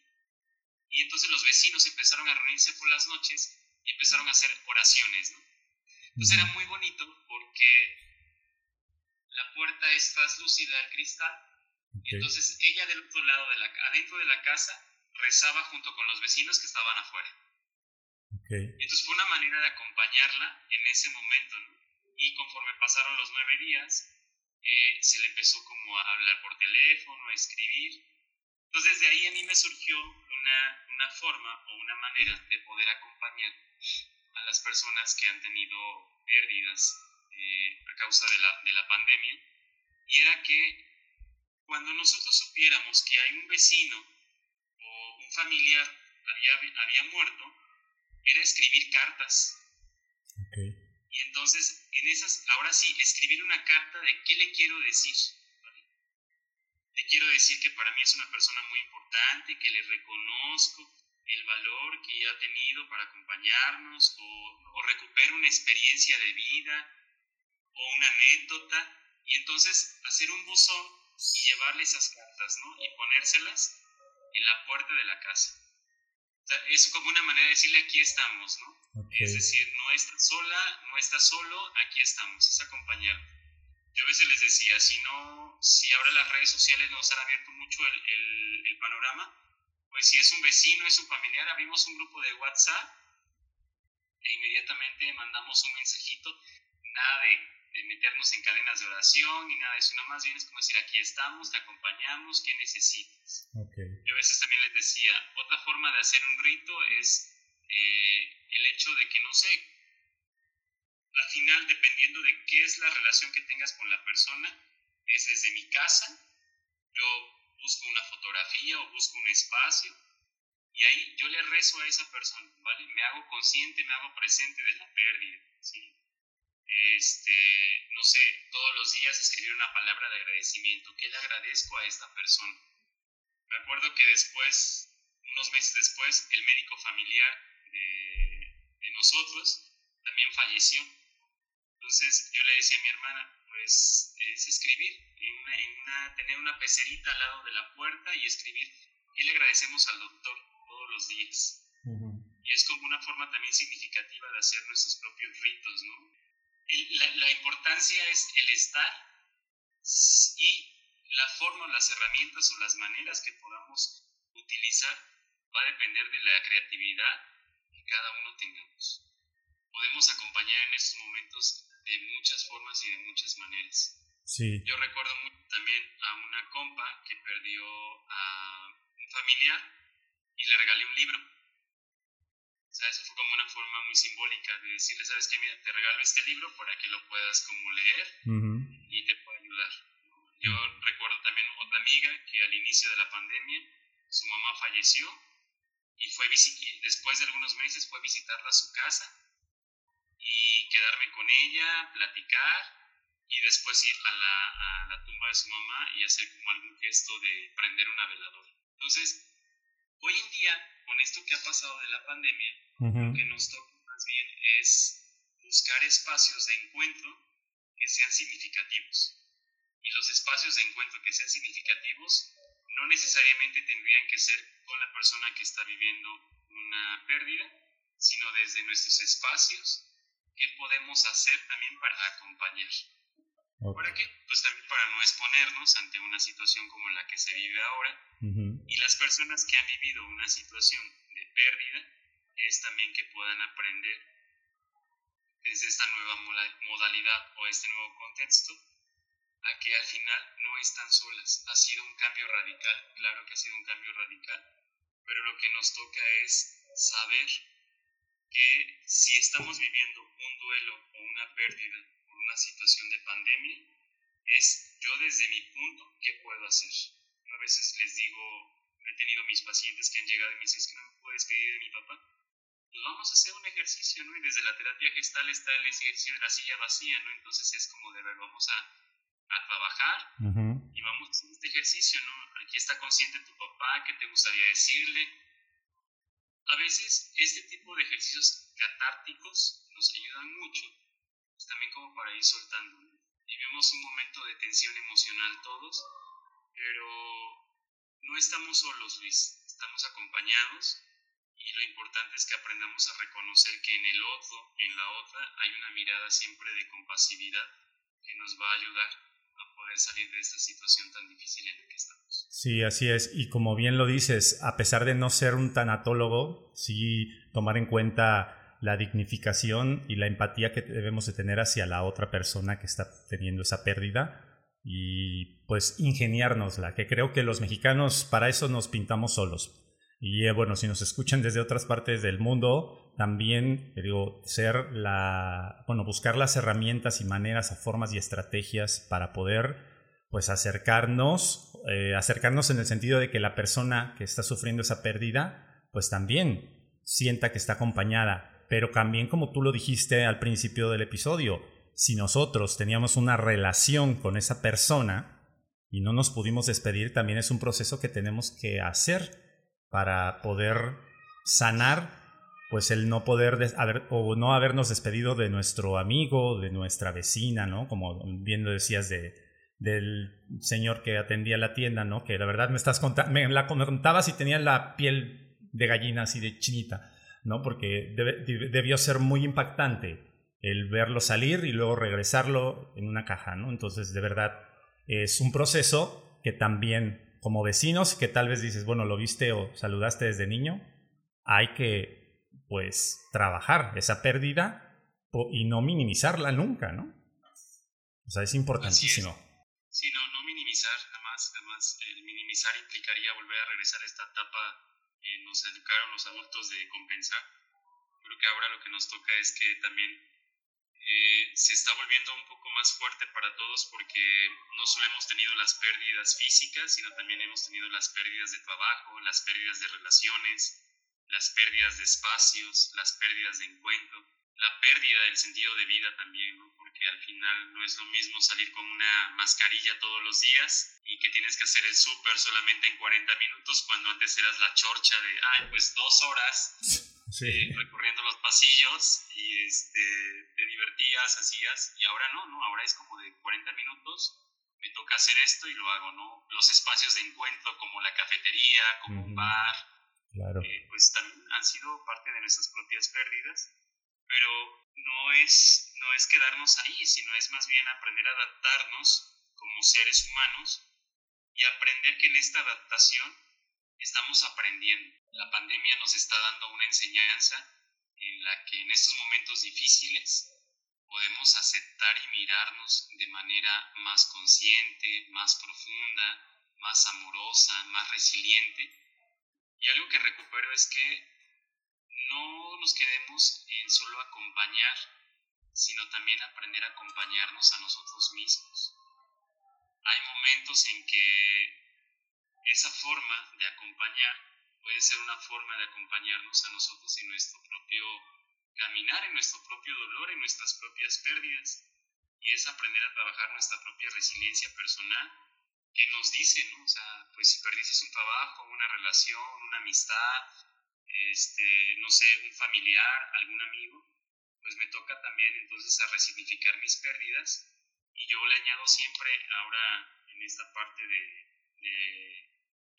Y entonces los vecinos empezaron a reunirse por las noches y empezaron a hacer oraciones, ¿no? Entonces era muy bonito porque la puerta es translúcida al cristal. Entonces ella del otro lado, de la, adentro de la casa, rezaba junto con los vecinos que estaban afuera. entonces fue una manera de acompañarla en ese momento. Y conforme pasaron los nueve días, eh, se le empezó como a hablar por teléfono, a escribir. Entonces desde ahí a mí me surgió una, una forma o una manera de poder acompañar a las personas que han tenido pérdidas eh, a causa de la, de la pandemia. Y era que cuando nosotros supiéramos que hay un vecino o un familiar había, había muerto, era escribir cartas. Y entonces, en esas, ahora sí, escribir una carta de qué le quiero decir. Le quiero decir que para mí es una persona muy importante, que le reconozco el valor que ha tenido para acompañarnos, o, o recupero una experiencia de vida, o una anécdota, y entonces hacer un buzón y llevarle esas cartas, ¿no? Y ponérselas en la puerta de la casa. O sea, es como una manera de decirle aquí estamos, ¿no? Es decir, no estás sola, no estás solo, aquí estamos, es acompañar. Yo a veces les decía, si no, si ahora las redes sociales nos han abierto mucho el, el, el panorama, pues si es un vecino, es un familiar, abrimos un grupo de WhatsApp e inmediatamente mandamos un mensajito, nada de de meternos en cadenas de oración ni nada de eso, no más bien es como decir, aquí estamos, te acompañamos, ¿qué necesitas? A veces también les decía, otra forma de hacer un rito es eh, el hecho de que, no sé, al final, dependiendo de qué es la relación que tengas con la persona, es desde mi casa, yo busco una fotografía o busco un espacio y ahí yo le rezo a esa persona, ¿vale? Me hago consciente, me hago presente de la pérdida, ¿sí? este, no sé, todos los días escribir una palabra de agradecimiento, ¿qué le agradezco a esta persona? Me acuerdo que después, unos meses después, el médico familiar de, de nosotros también falleció. Entonces yo le decía a mi hermana, pues es escribir, en una, en una, tener una pecerita al lado de la puerta y escribir, ¿qué le agradecemos al doctor todos los días? Y es como una forma también significativa de hacer nuestros propios ritos, ¿no? la, importancia es el estar y la forma, las herramientas o las maneras que podamos utilizar va a depender de la creatividad que cada uno tengamos. Podemos acompañar en estos momentos de muchas formas y de muchas maneras. Sí. Yo recuerdo también a una compa que perdió a un familiar y le regalé un libro o sea, eso fue como una forma muy simbólica de decirle, ¿sabes qué? Mira, te regalo este libro para que lo puedas como leer y te pueda ayudar. Yo recuerdo también otra amiga que al inicio de la pandemia su mamá falleció y fue después de algunos meses fue a visitarla a su casa y quedarme con ella, platicar y después ir a la, a la tumba de su mamá y hacer como algún gesto de prender una veladora. Entonces, hoy en día, con esto que ha pasado de la pandemia, lo que nos toca más bien es buscar espacios de encuentro que sean significativos. Y los espacios de encuentro que sean significativos no necesariamente tendrían que ser con la persona que está viviendo una pérdida, sino desde nuestros espacios que podemos hacer también para acompañar. ¿Para qué? Pues también para no exponernos ante una situación como la que se vive ahora. Y las personas que han vivido una situación de pérdida es también que puedan aprender desde esta nueva modalidad o este nuevo contexto a que al final no están solas. Ha sido un cambio radical, claro que ha sido un cambio radical, pero lo que nos toca es saber que si estamos viviendo un duelo o una pérdida por una situación de pandemia, es yo desde mi punto, ¿qué puedo hacer? A veces les digo, he tenido mis pacientes que han llegado y me dicen, que no me puedo despedir de mi papá pues vamos a hacer un ejercicio, ¿no? Y desde la terapia gestal está el ejercicio de la silla vacía, ¿no? Entonces es como de ver, vamos a, a trabajar y vamos a hacer este ejercicio, ¿no? Aquí está consciente tu papá, ¿qué te gustaría decirle? A veces este tipo de ejercicios catárticos nos ayudan mucho, pues también como para ir soltando. Vivimos un momento de tensión emocional todos, pero no estamos solos, Luis, estamos acompañados y lo importante es que aprendamos a reconocer que en el otro, en la otra, hay una mirada siempre de compasividad que nos va a ayudar salir de esta situación tan difícil en la que estamos. Sí, así es. Y como bien lo dices, a pesar de no ser un tanatólogo, sí tomar en cuenta la dignificación y la empatía que debemos de tener hacia la otra persona que está teniendo esa pérdida y pues ingeniárnosla, que creo que los mexicanos para eso nos pintamos solos. Y eh, bueno, si nos escuchan desde otras partes del mundo, también digo, ser la, bueno, buscar las herramientas y maneras, formas y estrategias para poder pues acercarnos, eh, acercarnos en el sentido de que la persona que está sufriendo esa pérdida, pues también sienta que está acompañada, pero también como tú lo dijiste al principio del episodio, si nosotros teníamos una relación con esa persona y no nos pudimos despedir, también es un proceso que tenemos que hacer para poder sanar pues el no poder o no habernos despedido de nuestro amigo, de nuestra vecina, ¿no? Como bien lo decías de, del señor que atendía la tienda, ¿no? Que la verdad me estás me la contabas y tenía la piel de gallina así de chinita, ¿no? Porque debió ser muy impactante el verlo salir y luego regresarlo en una caja, ¿no? Entonces, de verdad, es un proceso que también, como vecinos, que tal vez dices, bueno, lo viste o saludaste desde niño, hay que, pues, trabajar esa pérdida y no minimizarla nunca, ¿no? O sea, es importantísimo. Sí, no, no minimizar, además, además, el minimizar implicaría volver a regresar a esta etapa que nos educaron los adultos de compensar. Creo que ahora lo que nos toca es que también eh, se está volviendo un poco más fuerte para todos porque no solo hemos tenido las pérdidas físicas, sino también hemos tenido las pérdidas de trabajo, las pérdidas de relaciones, las pérdidas de espacios, las pérdidas de encuentro, la pérdida del sentido de vida también, porque al final no es lo mismo salir con una mascarilla todos los días y que tienes que hacer el súper solamente en 40 minutos cuando antes eras la chorcha de, ay, pues dos horas sí. recorriendo los pasillos y este, te divertías, hacías, y ahora no, ¿no? Ahora es como de 40 minutos, me toca hacer esto y lo hago, ¿no? Los espacios de encuentro como la cafetería, como un bar, claro. Eh, pues también han sido parte de nuestras propias pérdidas, pero no es, no es quedarnos ahí, sino es más bien aprender a adaptarnos como seres humanos y aprender que en esta adaptación estamos aprendiendo. La pandemia nos está dando una enseñanza en la que en estos momentos difíciles podemos aceptar y mirarnos de manera más consciente, más profunda, más amorosa, más resiliente. Y algo que recupero es que no nos quedemos en solo acompañar, sino también aprender a acompañarnos a nosotros mismos. Hay momentos en que esa forma de acompañar puede ser una forma de acompañarnos a nosotros en nuestro propio caminar, en nuestro propio dolor, en nuestras propias pérdidas. Y es aprender a trabajar nuestra propia resiliencia personal, que nos dice, ¿no? O sea, pues si perdiste un trabajo, una relación, una amistad, este, no sé, un familiar, algún amigo, pues me toca también entonces a resignificar mis pérdidas. Y yo le añado siempre ahora en esta parte de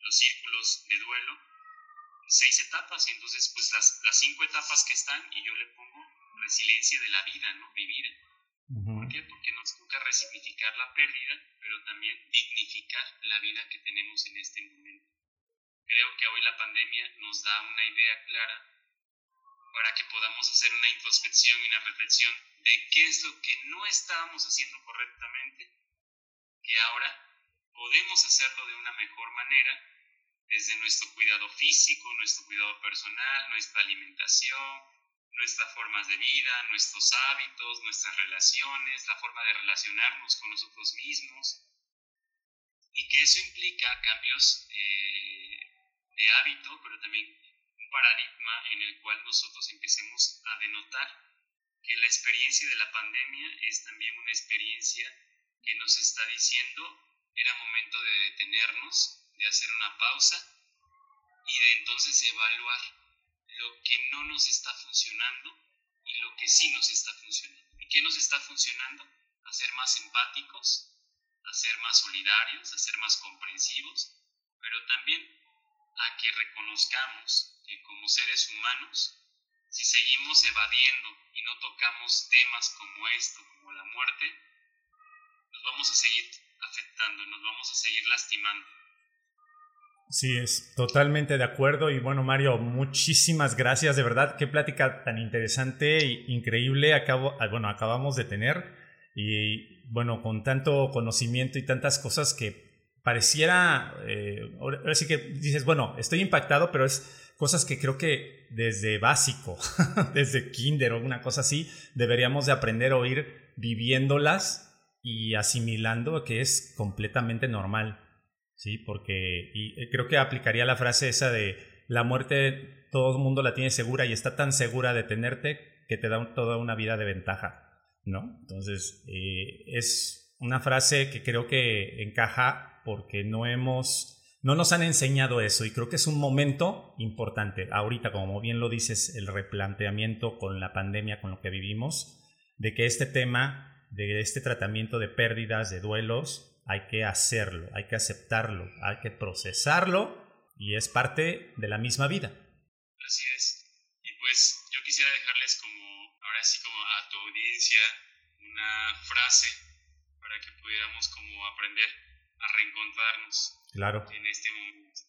los círculos de duelo, seis etapas, y entonces pues las, las cinco etapas que están y yo le pongo resiliencia de la vida, ¿no? Vivir. ¿Por qué? Porque nos toca resignificar la pérdida, pero también dignificar la vida que tenemos en este momento. Creo que hoy la pandemia nos da una idea clara para que podamos hacer una introspección y una reflexión de qué es lo que no estábamos haciendo correctamente, que ahora podemos hacerlo de una mejor manera desde nuestro cuidado físico, nuestro cuidado personal, nuestra alimentación, nuestras formas de vida, nuestros hábitos, nuestras relaciones, la forma de relacionarnos con nosotros mismos. Y que eso implica cambios eh, de hábito, pero también un paradigma en el cual nosotros empecemos a denotar que la experiencia de la pandemia es también una experiencia que nos está diciendo era momento de detenernos, de hacer una pausa y de entonces evaluar lo que no nos está funcionando y lo que sí nos está funcionando. ¿Y qué nos está funcionando? A ser más empáticos, a ser más solidarios, a ser más comprensivos, pero también a que reconozcamos que como seres humanos, si seguimos evadiendo y no tocamos temas como esto, como la muerte, nos vamos a seguir afectando, nos vamos a seguir lastimando. Sí, es totalmente de acuerdo. Y bueno, Mario, muchísimas gracias. De verdad, qué plática tan interesante e increíble acabo, ah, bueno, acabamos de tener. Y bueno, con tanto conocimiento y tantas cosas que pareciera, eh, ahora sí que dices, bueno, estoy impactado, pero es cosas que creo que desde básico, desde kinder o una cosa así, deberíamos de aprender a ir viviéndolas y asimilando que es completamente normal, ¿sí? Porque eh, creo que aplicaría la frase esa de la muerte todo el mundo la tiene segura y está tan segura de tenerte que te da toda una vida de ventaja, ¿no? Entonces, eh, es una frase que creo que encaja porque no hemos, no nos han enseñado eso y creo que es un momento importante. Ahorita, como bien lo dices, el replanteamiento con la pandemia, con lo que vivimos, de que este tema de este tratamiento de pérdidas, de duelos, hay que hacerlo, hay que aceptarlo, hay que procesarlo y es parte de la misma vida. Así es. Y pues yo quisiera dejarles como, ahora sí como a tu audiencia, una frase para que pudiéramos como aprender a reencontrarnos claro. en este momento.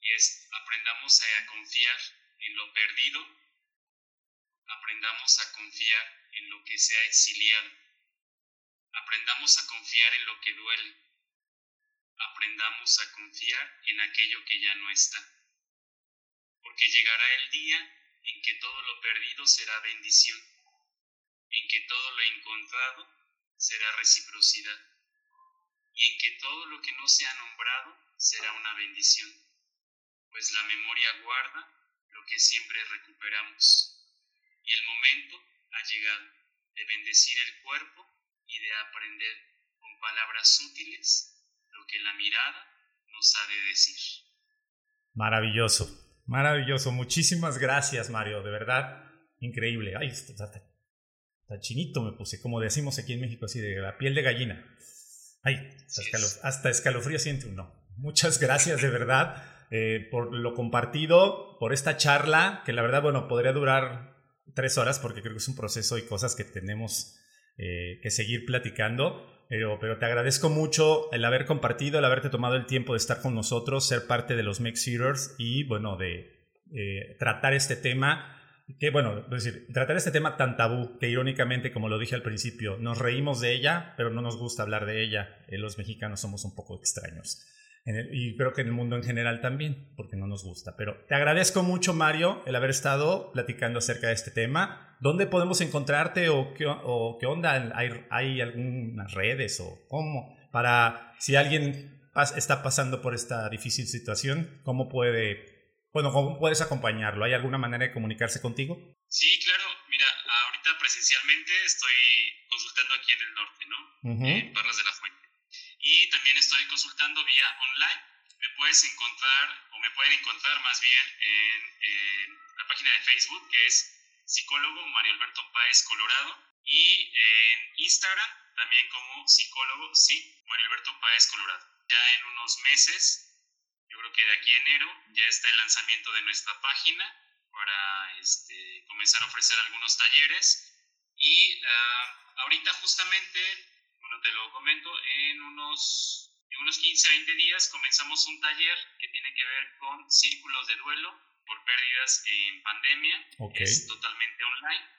Y es, aprendamos a confiar en lo perdido, aprendamos a confiar en lo que se ha exiliado Aprendamos a confiar en lo que duele. Aprendamos a confiar en aquello que ya no está. Porque llegará el día en que todo lo perdido será bendición, en que todo lo encontrado será reciprocidad, y en que todo lo que no se ha nombrado será una bendición, pues la memoria guarda lo que siempre recuperamos, y el momento ha llegado de bendecir el cuerpo y de aprender con palabras útiles lo que la mirada nos ha de decir. Maravilloso, maravilloso. Muchísimas gracias, Mario. De verdad, increíble. Ay, está, chinito me puse, como decimos aquí en México, así de la piel de gallina. Ay, hasta, escalofrío siente uno. Muchas gracias, de verdad, eh, por lo compartido, por esta charla, que la verdad, bueno, podría durar tres horas porque creo que es un proceso y cosas que tenemos eh, que seguir platicando. Pero, pero, te agradezco mucho el haber compartido, el haberte tomado el tiempo de estar con nosotros, ser parte de los Mix Eaters y, bueno, de eh, tratar este tema. Que, bueno, decir, tratar este tema tan tabú que irónicamente, como lo dije al principio, nos reímos de ella, pero no nos gusta hablar de ella. Eh, los mexicanos somos un poco extraños y creo que en el mundo en general también, porque no nos gusta. Pero te agradezco mucho, Mario, el haber estado platicando acerca de este tema. ¿Dónde podemos encontrarte o qué, o qué onda? ¿Hay, ¿Hay, algunas redes o cómo? Para si alguien está pasando por esta difícil situación, ¿cómo puede, bueno, cómo puedes acompañarlo? ¿Hay alguna manera de comunicarse contigo? Sí, claro. Mira, ahorita presencialmente estoy consultando aquí en el norte, ¿no? En Parras de la Fuente y también estoy consultando vía online. Me puedes encontrar, o me pueden encontrar más bien en, la página de Facebook, que es psicólogo Mario Alberto Páez Colorado, y en Instagram también como psicólogo, sí, Mario Alberto Páez Colorado. Ya en unos meses, yo creo que de aquí a enero, ya está el lanzamiento de nuestra página para este, comenzar a ofrecer algunos talleres. Y uh, ahorita justamente te lo comento, en unos, en unos 15, 20 días comenzamos un taller que tiene que ver con círculos de duelo por pérdidas en pandemia. Es totalmente online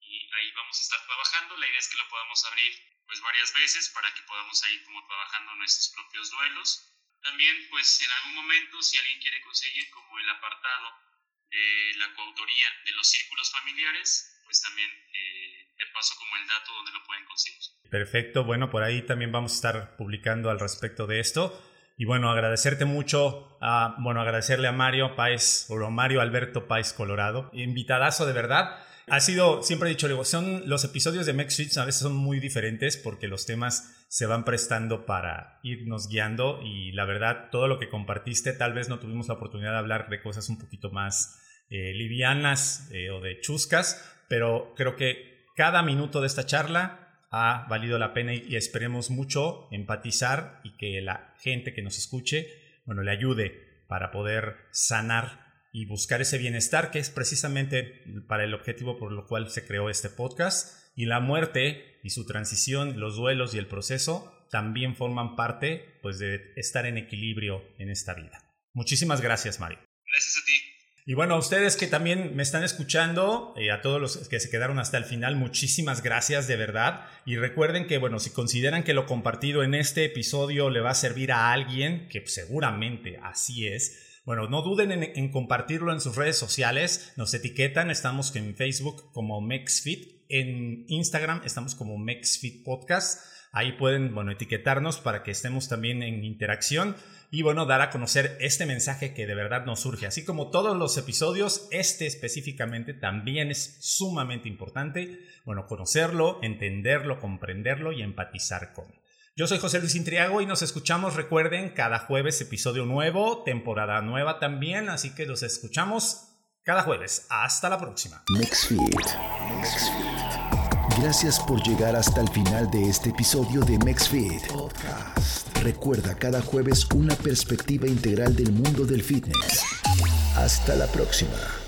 y ahí vamos a estar trabajando. La idea es que lo podamos abrir pues varias veces para que podamos ir como trabajando nuestros propios duelos. También pues en algún momento si alguien quiere conseguir como el apartado de la coautoría de los círculos familiares, pues también eh, te paso como el dato donde lo pueden conseguir. Perfecto, bueno, por ahí también vamos a estar publicando al respecto de esto. Y bueno, agradecerte mucho, a, bueno, agradecerle a Mario Páez, o Mario Alberto Páez Colorado, invitadazo de verdad. Ha sido, siempre he dicho, son los episodios de Mex a veces son muy diferentes porque los temas se van prestando para irnos guiando y la verdad, todo lo que compartiste, tal vez no tuvimos la oportunidad de hablar de cosas un poquito más eh, livianas eh, o de chuscas, pero creo que cada minuto de esta charla ha valido la pena y, esperemos mucho empatizar y que la gente que nos escuche, bueno, le ayude para poder sanar y buscar ese bienestar que es precisamente para el objetivo por lo cual se creó este podcast. Y la muerte y su transición, los duelos y el proceso también forman parte pues, de estar en equilibrio en esta vida. Muchísimas gracias, Mario. Gracias a ti. Y bueno, a ustedes que también me están escuchando, eh, a todos los que se quedaron hasta el final, muchísimas gracias de verdad. Y recuerden que, bueno, si consideran que lo compartido en este episodio le va a servir a alguien, que seguramente así es, bueno, no duden en, compartirlo en sus redes sociales. Nos etiquetan, estamos en Facebook como MexFit, en Instagram estamos como MexFit Podcast. Ahí pueden, bueno, etiquetarnos para que estemos también en interacción y bueno, dar a conocer este mensaje que de verdad nos surge. Así como todos los episodios, este específicamente también es sumamente importante, bueno, conocerlo, entenderlo, comprenderlo y empatizar con. Yo soy José Luis Intriago y nos escuchamos, recuerden, cada jueves episodio nuevo, temporada nueva también, así que los escuchamos cada jueves. Hasta la próxima. Gracias por llegar hasta el final de este episodio de MexFit Podcast. Recuerda cada jueves una perspectiva integral del mundo del fitness. Hasta la próxima.